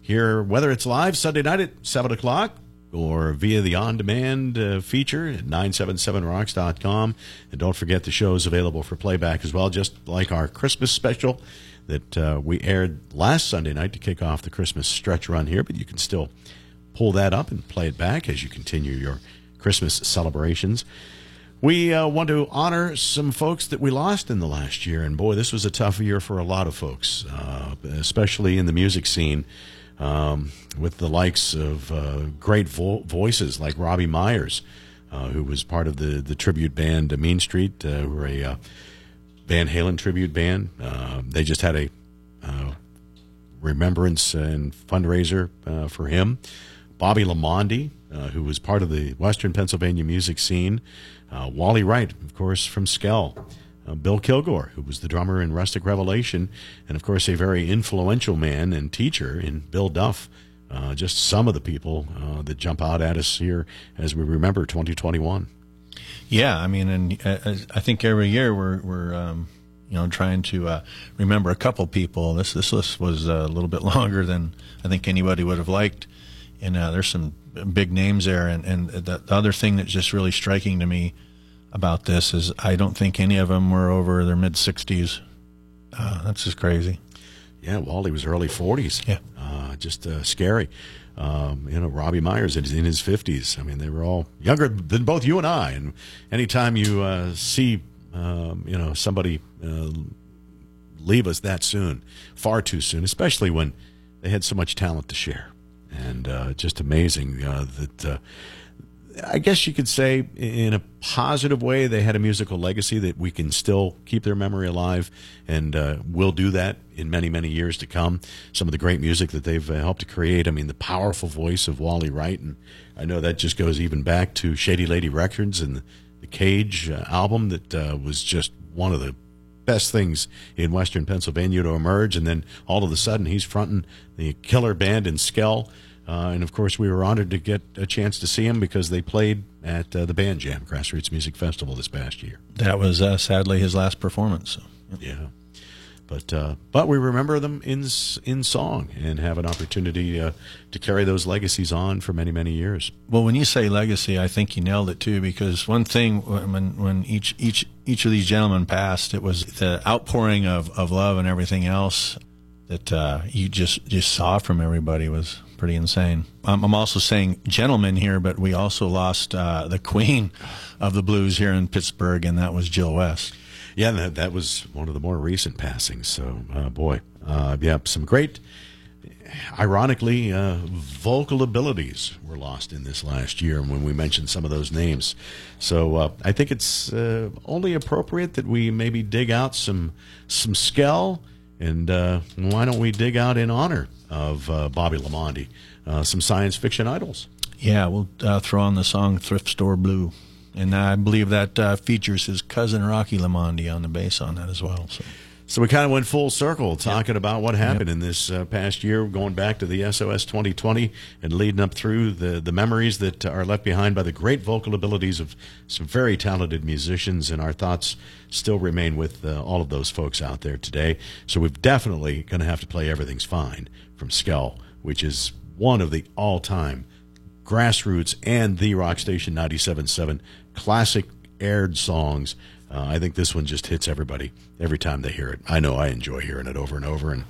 Here, whether it's live Sunday night at 7 o'clock or via the on demand uh, feature at 977rocks.com. And don't forget the show is available for playback as well, just like our Christmas special that uh, we aired last Sunday night to kick off the Christmas stretch run here, but you can still pull that up and play it back as you continue your Christmas celebrations. We uh, want to honor some folks that we lost in the last year, and boy, this was a tough year for a lot of folks, uh, especially in the music scene, um, with the likes of uh, great vo- voices like Robbie Myers, uh, who was part of the the tribute band Mean Street, uh, who were a uh, Van Halen tribute band. Uh, they just had a uh, remembrance and fundraiser uh, for him. Bobby Lamondi, uh, who was part of the Western Pennsylvania music scene. Uh, Wally Wright, of course, from Skell. Uh, Bill Kilgore, who was the drummer in Rustic Revelation, and of course, a very influential man and teacher in Bill Duff. Just some of the people that jump out at us here as we remember 2021. Yeah, I mean, and uh, I think every year we're we're um, you know trying to uh, remember a couple people. This this list was uh, a little bit longer than I think anybody would have liked, and uh, there's some big names there. And and the, the other thing that's just really striking to me about this is I don't think any of them were over their mid 60s. Uh, that's just crazy. Yeah, Wally was early 40s. Yeah. Uh, just uh, scary. Um, you know, Robbie Myers is in his 50s. I mean, they were all younger than both you and I. And anytime you uh, see, um, you know, somebody uh, leave us that soon, far too soon, especially when they had so much talent to share. And uh, just amazing uh, that. I guess you could say, in a positive way, they had a musical legacy that we can still keep their memory alive, and uh, will do that in many, many years to come. Some of the great music that they've uh, helped to create. I mean, the powerful voice of Wally Wright, and I know that just goes even back to Shady Lady Records and the, the Cage uh, album that uh, was just one of the best things in Western Pennsylvania to emerge. And then all of a sudden, he's fronting the killer band in Skell. Uh, and of course, we were honored to get a chance to see him because they played at uh, the Band Jam Grassroots Music Festival this past year. That was uh, sadly his last performance. So. Yeah, but uh, but we remember them in in song and have an opportunity uh, to carry those legacies on for many many years. Well, when you say legacy, I think you nailed it too. Because one thing when when each each each of these gentlemen passed, it was the outpouring of, of love and everything else that uh, you just just saw from everybody was pretty insane. Um, I'm also saying gentlemen here, but we also lost uh, the queen of the blues here in Pittsburgh, and that was Jill West. Yeah, that, that was one of the more recent passings. So, uh, boy, uh, yeah, some great, ironically, uh, vocal abilities were lost in this last year when we mentioned some of those names. So, uh, I think it's uh, only appropriate that we maybe dig out some some skell, and uh, why don't we dig out in honor of uh, Bobby Lamondi uh, some science fiction idols? Yeah, we'll uh, throw on the song "Thrift Store Blue," and I believe that uh, features his cousin Rocky Lamondi on the bass on that as well. So. So we kind of went full circle talking about what happened in this uh, past year, going back to the SOS 2020 and leading up through the, the memories that are left behind by the great vocal abilities of some very talented musicians. And our thoughts still remain with uh, all of those folks out there today. So we're definitely going to have to play Everything's Fine from Skell, which is one of the all time grassroots and the rock station 97.7 classic aired songs uh, i think this one just hits everybody every time they hear it i know i enjoy hearing it over and over and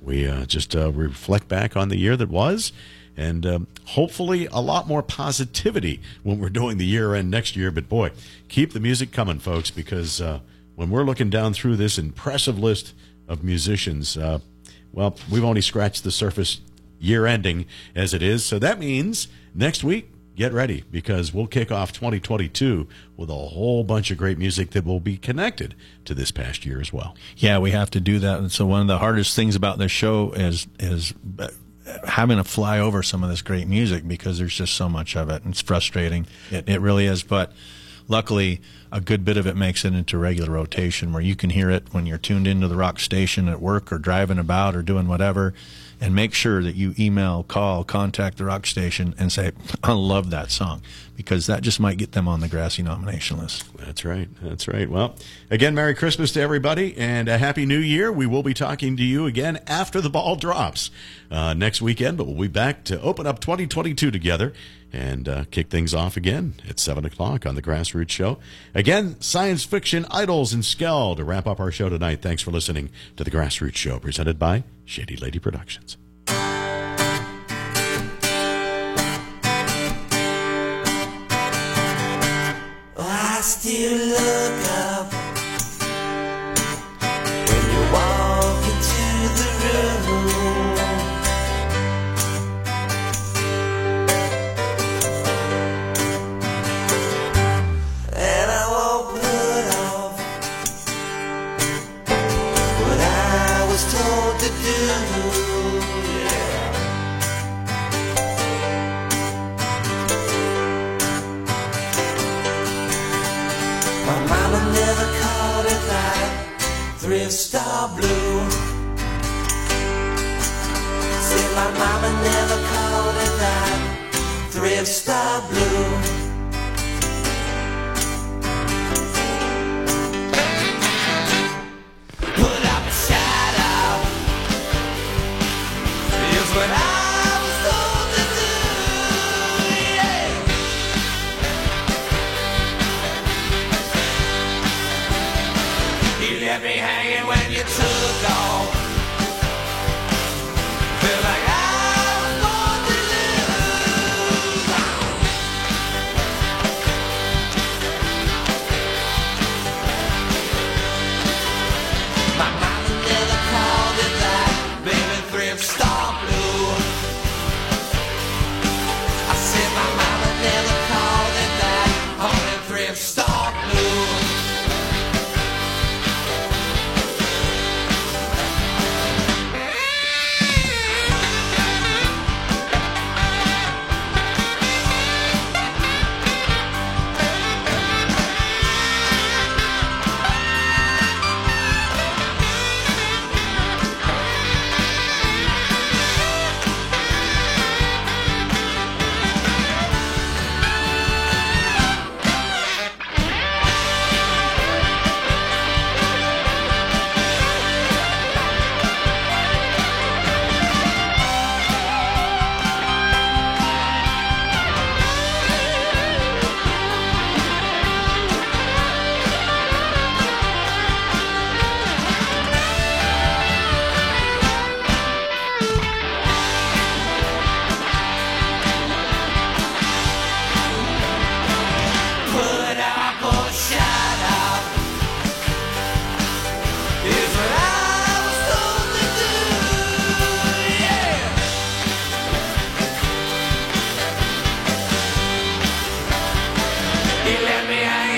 we uh, just uh, reflect back on the year that was and um, hopefully a lot more positivity when we're doing the year end next year but boy keep the music coming folks because uh, when we're looking down through this impressive list of musicians uh, well we've only scratched the surface year ending as it is. So that means next week, get ready because we'll kick off 2022 with a whole bunch of great music that will be connected to this past year as well. Yeah, we have to do that. And so one of the hardest things about this show is is having to fly over some of this great music because there's just so much of it. And it's frustrating. It, it really is. But luckily, a good bit of it makes it into regular rotation where you can hear it when you're tuned into the rock station at work or driving about or doing whatever. And make sure that you email, call, contact the rock station and say, I love that song because that just might get them on the grassy nomination list. That's right. That's right. Well, again, Merry Christmas to everybody and a Happy New Year. We will be talking to you again after the ball drops uh, next weekend, but we'll be back to open up 2022 together and uh, kick things off again at 7 o'clock on the Grassroots Show. Again, science fiction idols and Skell to wrap up our show tonight. Thanks for listening to the Grassroots Show presented by Shady Lady Productions. You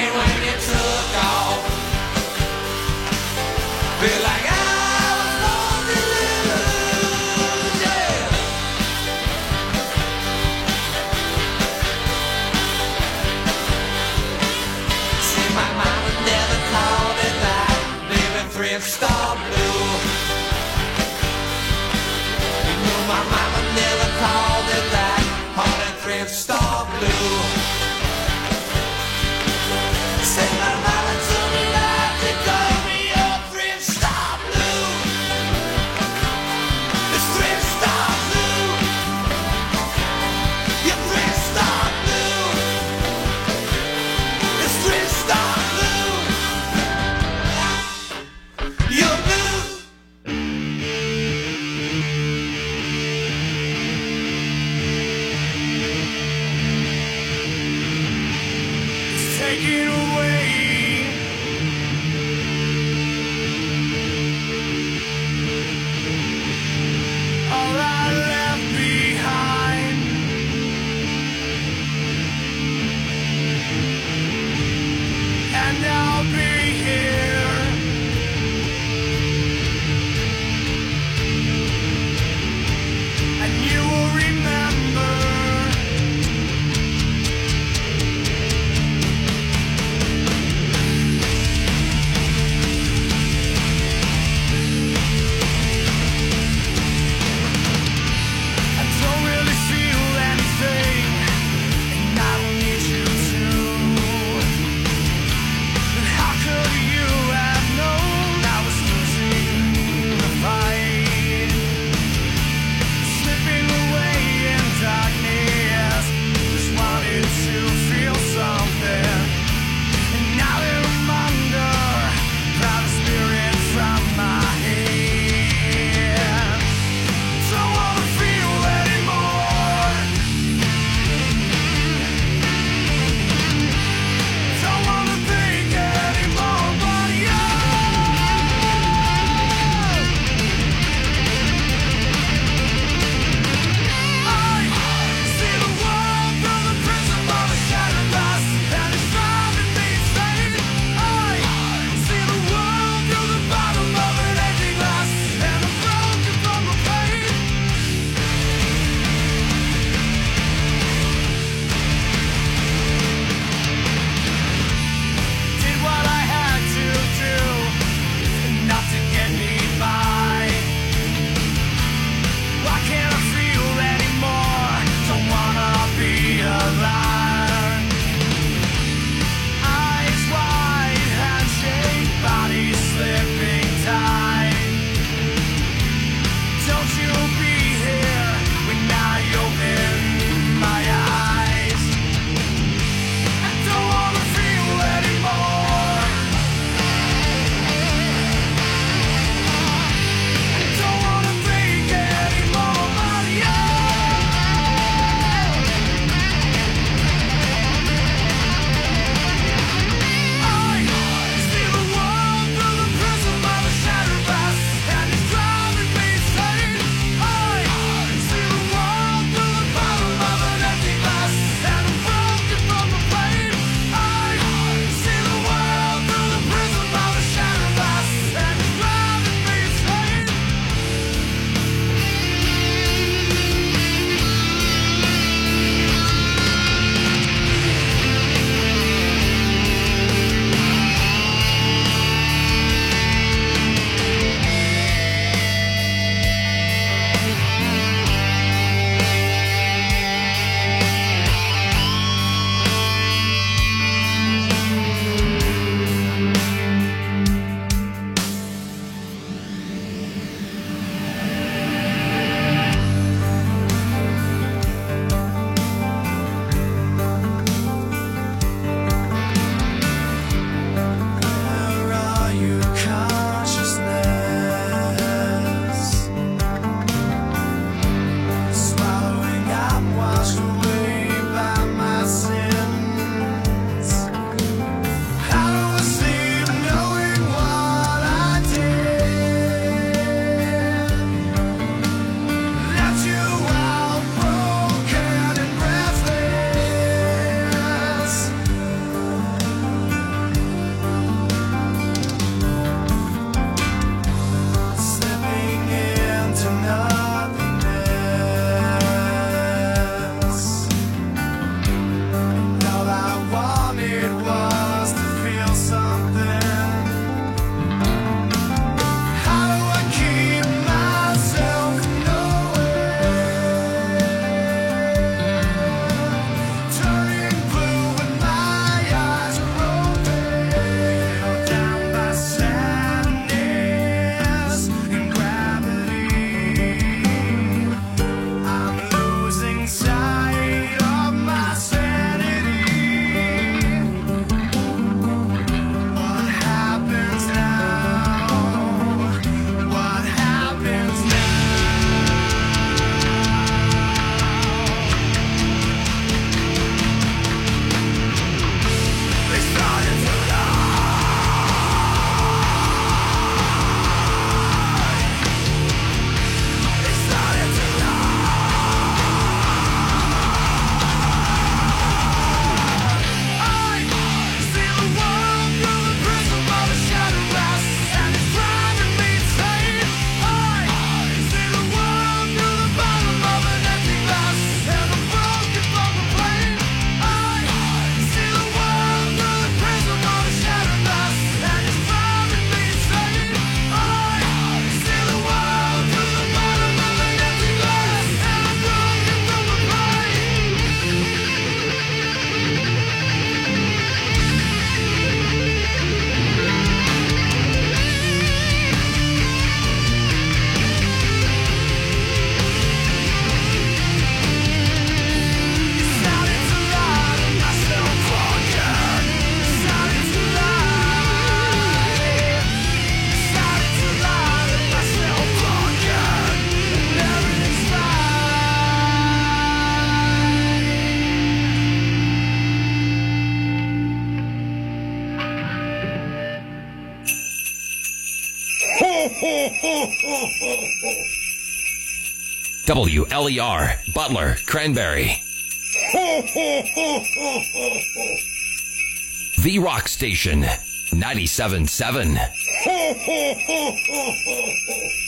WLER, Butler, Cranberry. The Rock Station, 97.7.